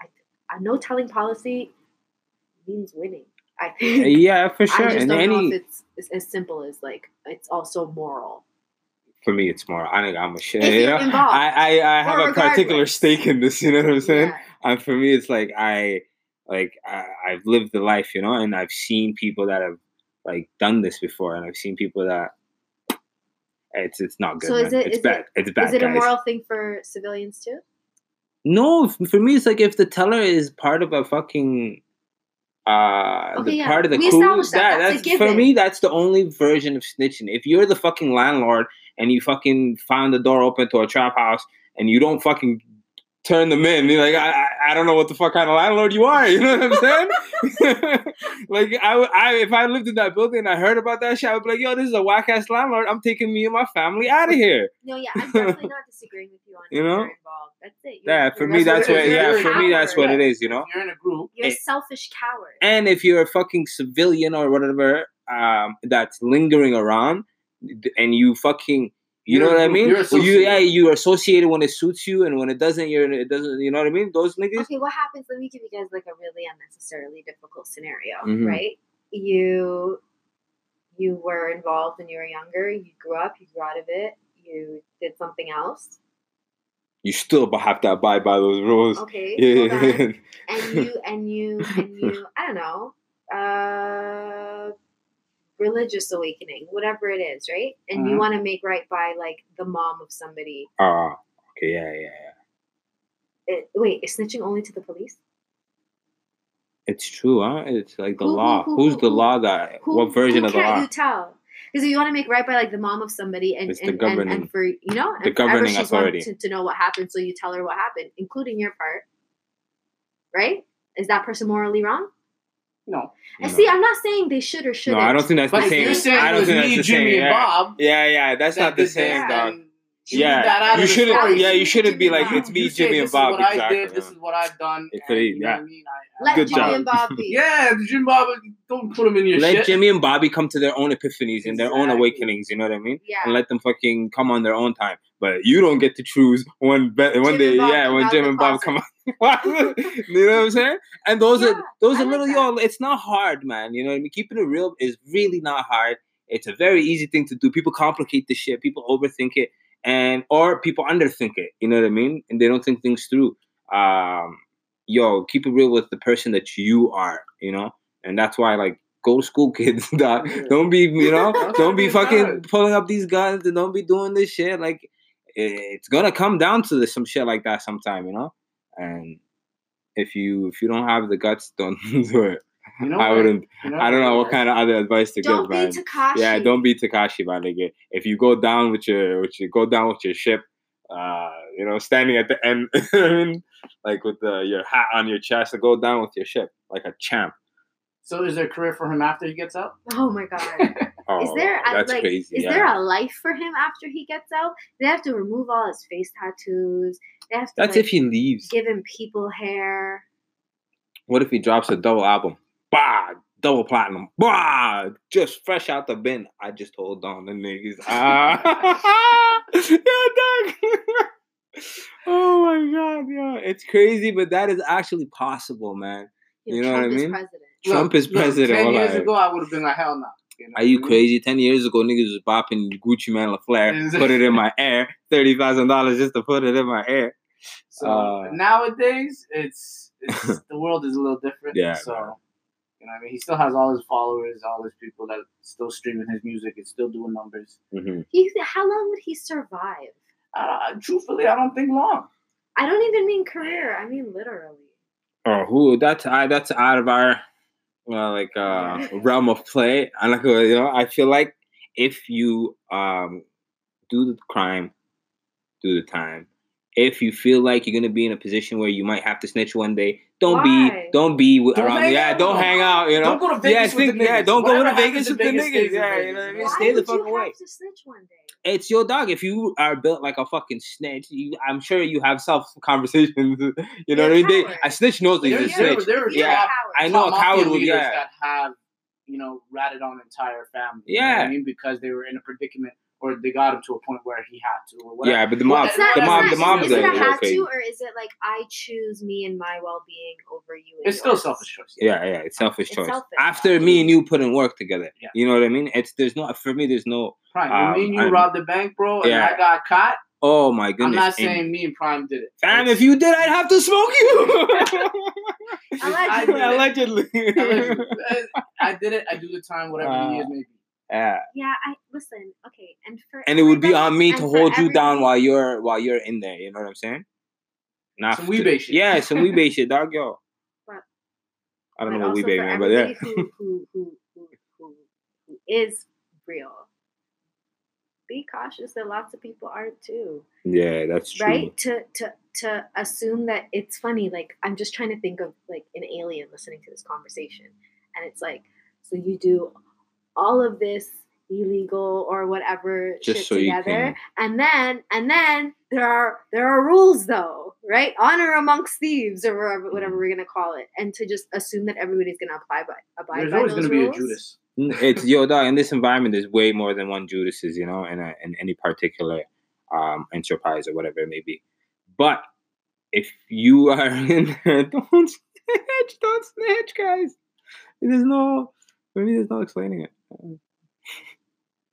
I, a no telling policy means winning. I think. yeah, for sure. I just And don't know if it's, it's as simple as like it's also moral. for me, it's more. I think I'm a shit. You know? I I, I have a particular stake in this. You know what I'm saying? Yeah. And for me, it's like I like I, I've lived the life, you know, and I've seen people that have like done this before, and I've seen people that it's it's not good. So is it- it's is bad. it- it's bad. Is it a moral thing for civilians too? No, for me, it's like if the teller is part of a fucking uh Okay, the yeah. part of the We crew, established that. That's a for me that's the only version of snitching. If you're the fucking landlord and you fucking found the door open to a trap house and you don't fucking turn them in, you're like I I, I don't know what the fuck kind of landlord you are. You know what I'm saying? like I, would- I if I lived in that building and I heard about that shit, I would be like, yo, this is a whack ass landlord. I'm taking me and my family out of here. No, yeah, I'm definitely not disagreeing with you on You know? That's it. You're- Yeah, for me that's what what it is. yeah, You're a for me that's what it is, you know? You're in a group, You're a selfish coward. And if you're a fucking civilian or whatever um, that's lingering around, and you fucking, you You're know what I group. mean? You're Well, you yeah, associated. you associated when it suits you, and when it doesn't, you're it doesn't. You know what I mean? Those niggas. Okay, what happens? Let me give you guys like a really unnecessarily difficult scenario, Mhm. right? You you were involved when you were younger. You grew up. You grew out of it. You did something else. You still have to abide by those rules. Okay, Yeah. hold on. and you and you and you. I don't know. Uh, religious awakening, whatever it is, right? And you Mhm. want to make right by like the mom of somebody. Oh, okay, yeah, yeah, yeah. It, wait, is snitching only to the police? It's true, huh? It's like the Who- law. who- Who's who- the law guy? What version of the can't law? you tell? Because if you want to make right by like the mom of somebody and and, and, governing- and for you know the governing authority. to, to know what happened, so you tell her what happened, including your part. Right? Is that person morally wrong? No. And No. see, I'm not saying they should or shouldn't. No, I don't think that's But the if same. you're saying I don't was think me, that's the Jimmy, same. and yeah. Bob, yeah, yeah, that's that not the same, that, dog. And you that Yeah, out you of shouldn't. story. Yeah, you shouldn't be like it's me, Jimmy, and Bobby. this Is what I did. This is what I've done. It could be, you know yeah. what I mean? I, Let Good Jimmy job. and Bob be. Yeah, Jim Bob, don't put him in your shit. Let shit. Jimmy and Bobby come to their own epiphanies and their own awakenings. You know what I mean? Yeah. And let them fucking come on their own time. But you don't get to choose when be- when Jim they yeah when out Jim and Bob come out. you know what I'm saying? And those Yeah, are those I are little that. yo. It's not hard, man. You know what I mean? Keeping it real is really not hard. It's a very easy thing to do. People complicate the shit. People overthink it, and or people underthink it. You know what I mean? And they don't think things through. Um, yo, keep it real with the person that you are. You know, and that's why like go to school, kids. dog. Don't be you know Don't be fucking pulling up these guns and don't be doing this shit. Like it's gonna come down to this, some shit like that sometime, you know. And if you if you don't have the guts, don't do it. You know I what? wouldn't. You know I don't know what kind of other advice to Don't give, be man. Tekashi. Yeah, don't be Tekashi, man. Nigga. If you go down with your, with your go down with your ship, uh, you know, standing at the end, I mean, like with the your hat on your chest, to go down with your ship like a champ. So is there a career for him after he gets out? Oh my god. Oh, Is there a- that's like crazy. Is yeah. there a life for him after he gets out? They have to remove all his face tattoos. They have to that's like, if he leaves. give him people hair. What if he drops a double album? Bah, double platinum. Bah, just fresh out the bin. I just told on the niggas. Ah, yeah, dog. oh my god, yeah, it's crazy, but that is actually possible, man. You know what I mean? president. Trump is president, Ten years like- ago, I would have been like, hell no. know Are you I mean? crazy? Ten years ago, niggas was bopping Gucci Mane La Flare, put it in my air, thirty thousand dollars just to put it in my air. So Uh, nowadays, it's, it's the world is a little different. Yeah, So man. You know, what I mean, he still has all his followers, all his people that still streaming his music. It's still doing numbers. hmm He, how long would he survive? Uh, truthfully, I don't think long. I don't even mean career. I mean literally. Oh, who? That's I. That's out of our well, like uh, realm of play. I like uh, you know. I feel like if you um do the crime, do the time. If you feel like you're gonna be in a position where you might have to snitch one day, don't Why? be, don't be Don't around. Yeah, out don't hang out. You know, Don't go to Vegas yeah, with think, the yeah, niggas. don't go to Vegas with the niggas. Yeah, you know what I mean. Why Stay the fuck you away. have to snitch one day? It's your dog. If you are built like a fucking snitch, you, I'm sure you have self conversations. You know what I mean? They, a snitch knows that he's a snitch. there, You're Yeah. I know a coward would. Yeah, that have you know ratted on entire family. Yeah. I mean because they were in a predicament or they got him to a point where he had to or whatever. yeah, but the mob, It's not, the mob, the mob is does it a it. have Okay. to, or is it like I choose me and my well being over you? And It's still selfish choice. Yeah, yeah, it's selfish It's choice. selfish. After me and you put in work together, Yeah. you know what I mean? It's there's no for me. There's no. Prime, when Um, me and you I'm- robbed the bank, bro, and Yeah. I got caught. Oh my goodness! I'm goodness! not And- saying me and Prime did it. Fam, if you did, I'd have to smoke you. I did it. Allegedly. Allegedly. I did it. I do the time, whatever Uh, the years may be. Yeah, Yeah, I listen. Okay, and for and it would be on me to hold you down while you're while you're in there. You know what I'm saying? Not Some Wee-Bey shit. Yeah, some Wee-Bey shit, dog. Yo. But- I don't but know what Wee-Bey man, but yeah. who, who, who, who, who, who is real. Be cautious that lots of people aren't too. Yeah, that's true. right to to to assume that it's funny like i'm just trying to think of like an alien listening to this conversation and it's like so you do all of this illegal or whatever Just shit so you together can- and then and then there are there are rules though right honor amongst thieves or whatever, Mm-hmm. whatever we're gonna call it and to just assume that everybody's gonna apply by abide There's by always those going to be a. Judas. It's yo dog. In this environment, there's way more than one Judases, you know, in a, in any particular um enterprise or whatever it may be. But if you are in there, don't snitch, don't snitch, guys. There's no, for me, there's no explaining it.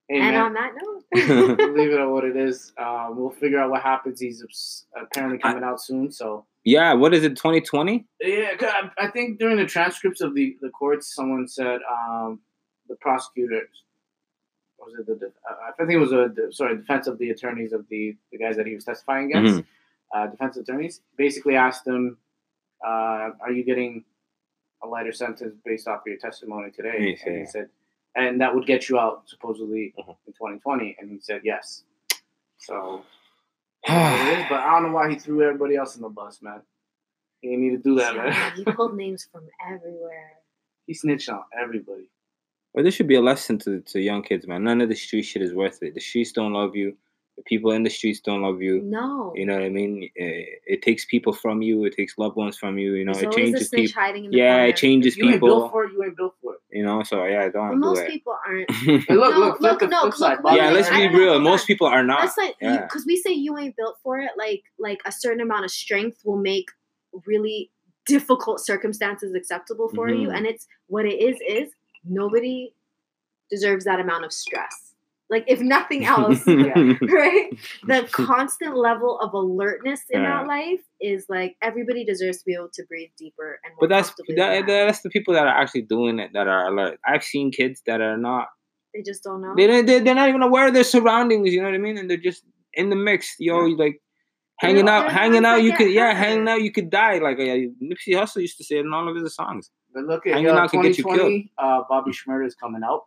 Hey, and man, on that note leave it at what it is. Uh, we'll figure out what happens. He's apparently coming out soon, so yeah, what is it? 2020? Yeah, I, I think during the transcripts of the the courts, someone said um, the prosecutors was it the uh, I think it was a sorry defense of the attorneys of the the guys that he was testifying against. Mm-hmm. Uh, defense attorneys basically asked him, uh, "Are you getting a lighter sentence based off of your testimony today. Yes, and yeah. he said, and that would get you out supposedly Mhm. in 2020. And he said yes. So it is what it is, but I don't know why he threw everybody else in the bus, man. He didn't need to do that, Yeah, man. he pulled names from everywhere. he snitched on everybody. Well, this should be a lesson to, to young kids, man. None of the street shit is worth it. The streets don't love you. The people in the streets don't love you. No. You know what I mean? It, it takes people from you. It takes loved ones from you. You know, There's it changes people. hiding in the Yeah, corner. it changes you ain't built people. for it. You ain't built for it. You know, so yeah, I don't Well, do most it. people aren't. Hey, look, No, look, flip look, the no, flip side. look, Bobby. yeah, let's be real. Most people are not. That's like yeah. because we say you ain't built for it. Like like a certain amount of strength will make really difficult circumstances acceptable for you, Mhm. and it's what it is. Is nobody deserves that amount of stress. Like if nothing else, right? The constant level of alertness in Yeah. that life is like everybody deserves to be able to breathe deeper and more But that's that, that. that's the people that are actually doing it that are alert. I've seen kids that are not. They just don't know. they, they, they're not even aware of their surroundings. You know what I mean? And they're just in the mix. Yo, Yeah. like They're- hanging out, they're hanging out. You could, yeah, hanging out. You could die. Like uh, Nipsey Hussle used to say it in all of his songs. But look at Hanging uh, out can get you 2020. Uh, Bobby Shmurda is coming out,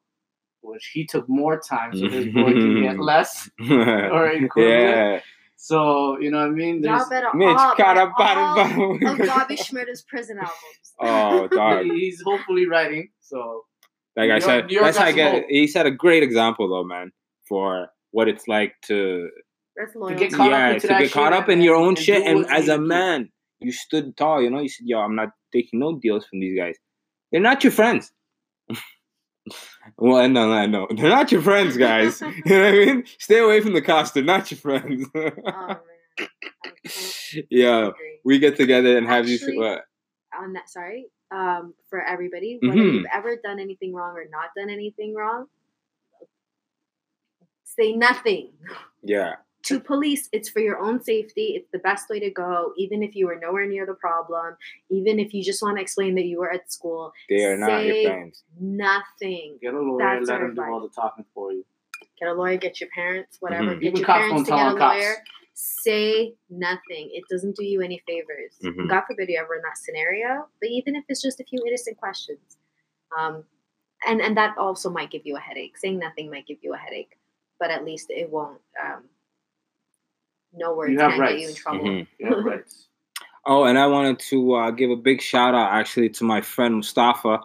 which he took more time, so his boy can get less. Or equivalent. yeah, So you know what I mean? Y'all There's, better Mitch, all got buy a bottom, all of Bobby Shmurda's prison albums. Oh, dog. he's hopefully writing. So Like New I York- said, New York that's got how I get. He set a great example though, man, for what it's like to That's to get caught yeah up into to get caught up and- in your own and shit, and as a to do. man, you stood tall. You know, you said, "Yo, I'm not taking no deals from these guys. They're not your friends." Well, no, no, no, they're not your friends, guys. you know what I mean? Stay away from the cost. They're not your friends. Oh man, yeah, we get together and have. Actually- What? On that, sorry. Um, for everybody, whether Mhm. you've ever done anything wrong or not done anything wrong, say nothing. Yeah, To police, it's for your own safety. It's the best way to go, even if you were nowhere near the problem, even if you just want to explain that you were at school. they are not your friends. Nothing. get a lawyer, That's let our him do all the talking for you. Get a lawyer, get your parents, whatever. Mhm. Get Even your cops parents won't to tell get a cops. lawyer. Say nothing. It doesn't do you any favors. Mhm. God forbid you're ever in that scenario. But even if it's just a few innocent questions, um, and and that also might give you a headache. Saying nothing might give you a headache, but at least it won't. Um, no words You have can get you in rights. trouble. Mhm. You have rights. Oh, and I wanted to uh, give a big shout out actually to my friend Mustafa.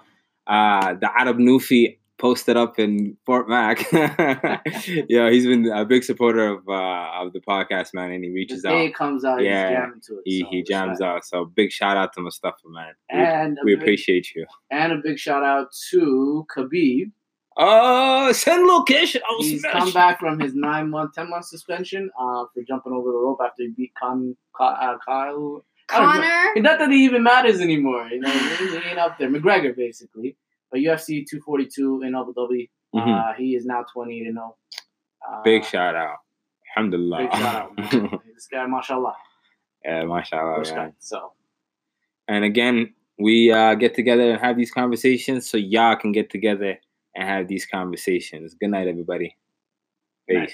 Uh, the Arab Nufi posted up in Fort Mac. yeah, he's been a big supporter of uh, of the podcast, man, and he The reaches day out. He comes out, Yeah, he's jamming to it. He so he jams out. So big shout out to Mustafa, man. And a we big- appreciate you. And a big shout out to Khabib. Oh, send location. Oh, He's smash. come back from his nine month, ten month suspension uh, for jumping over the rope after he beat Con, Con, uh, Kyle. I don't know. Connor, Not that he even matters anymore. You know, he he ain't up there. McGregor, basically. But UFC 242 in Abu Dhabi. Mhm. Uh, he is now 20 to 0. Uh, Big shout out. Alhamdulillah. Big shout out. this guy, mashallah. yeah, mashallah. man. Respect. So, And again, we uh, get together and have these conversations so y'all can get together and have these conversations. Good night, everybody. Peace.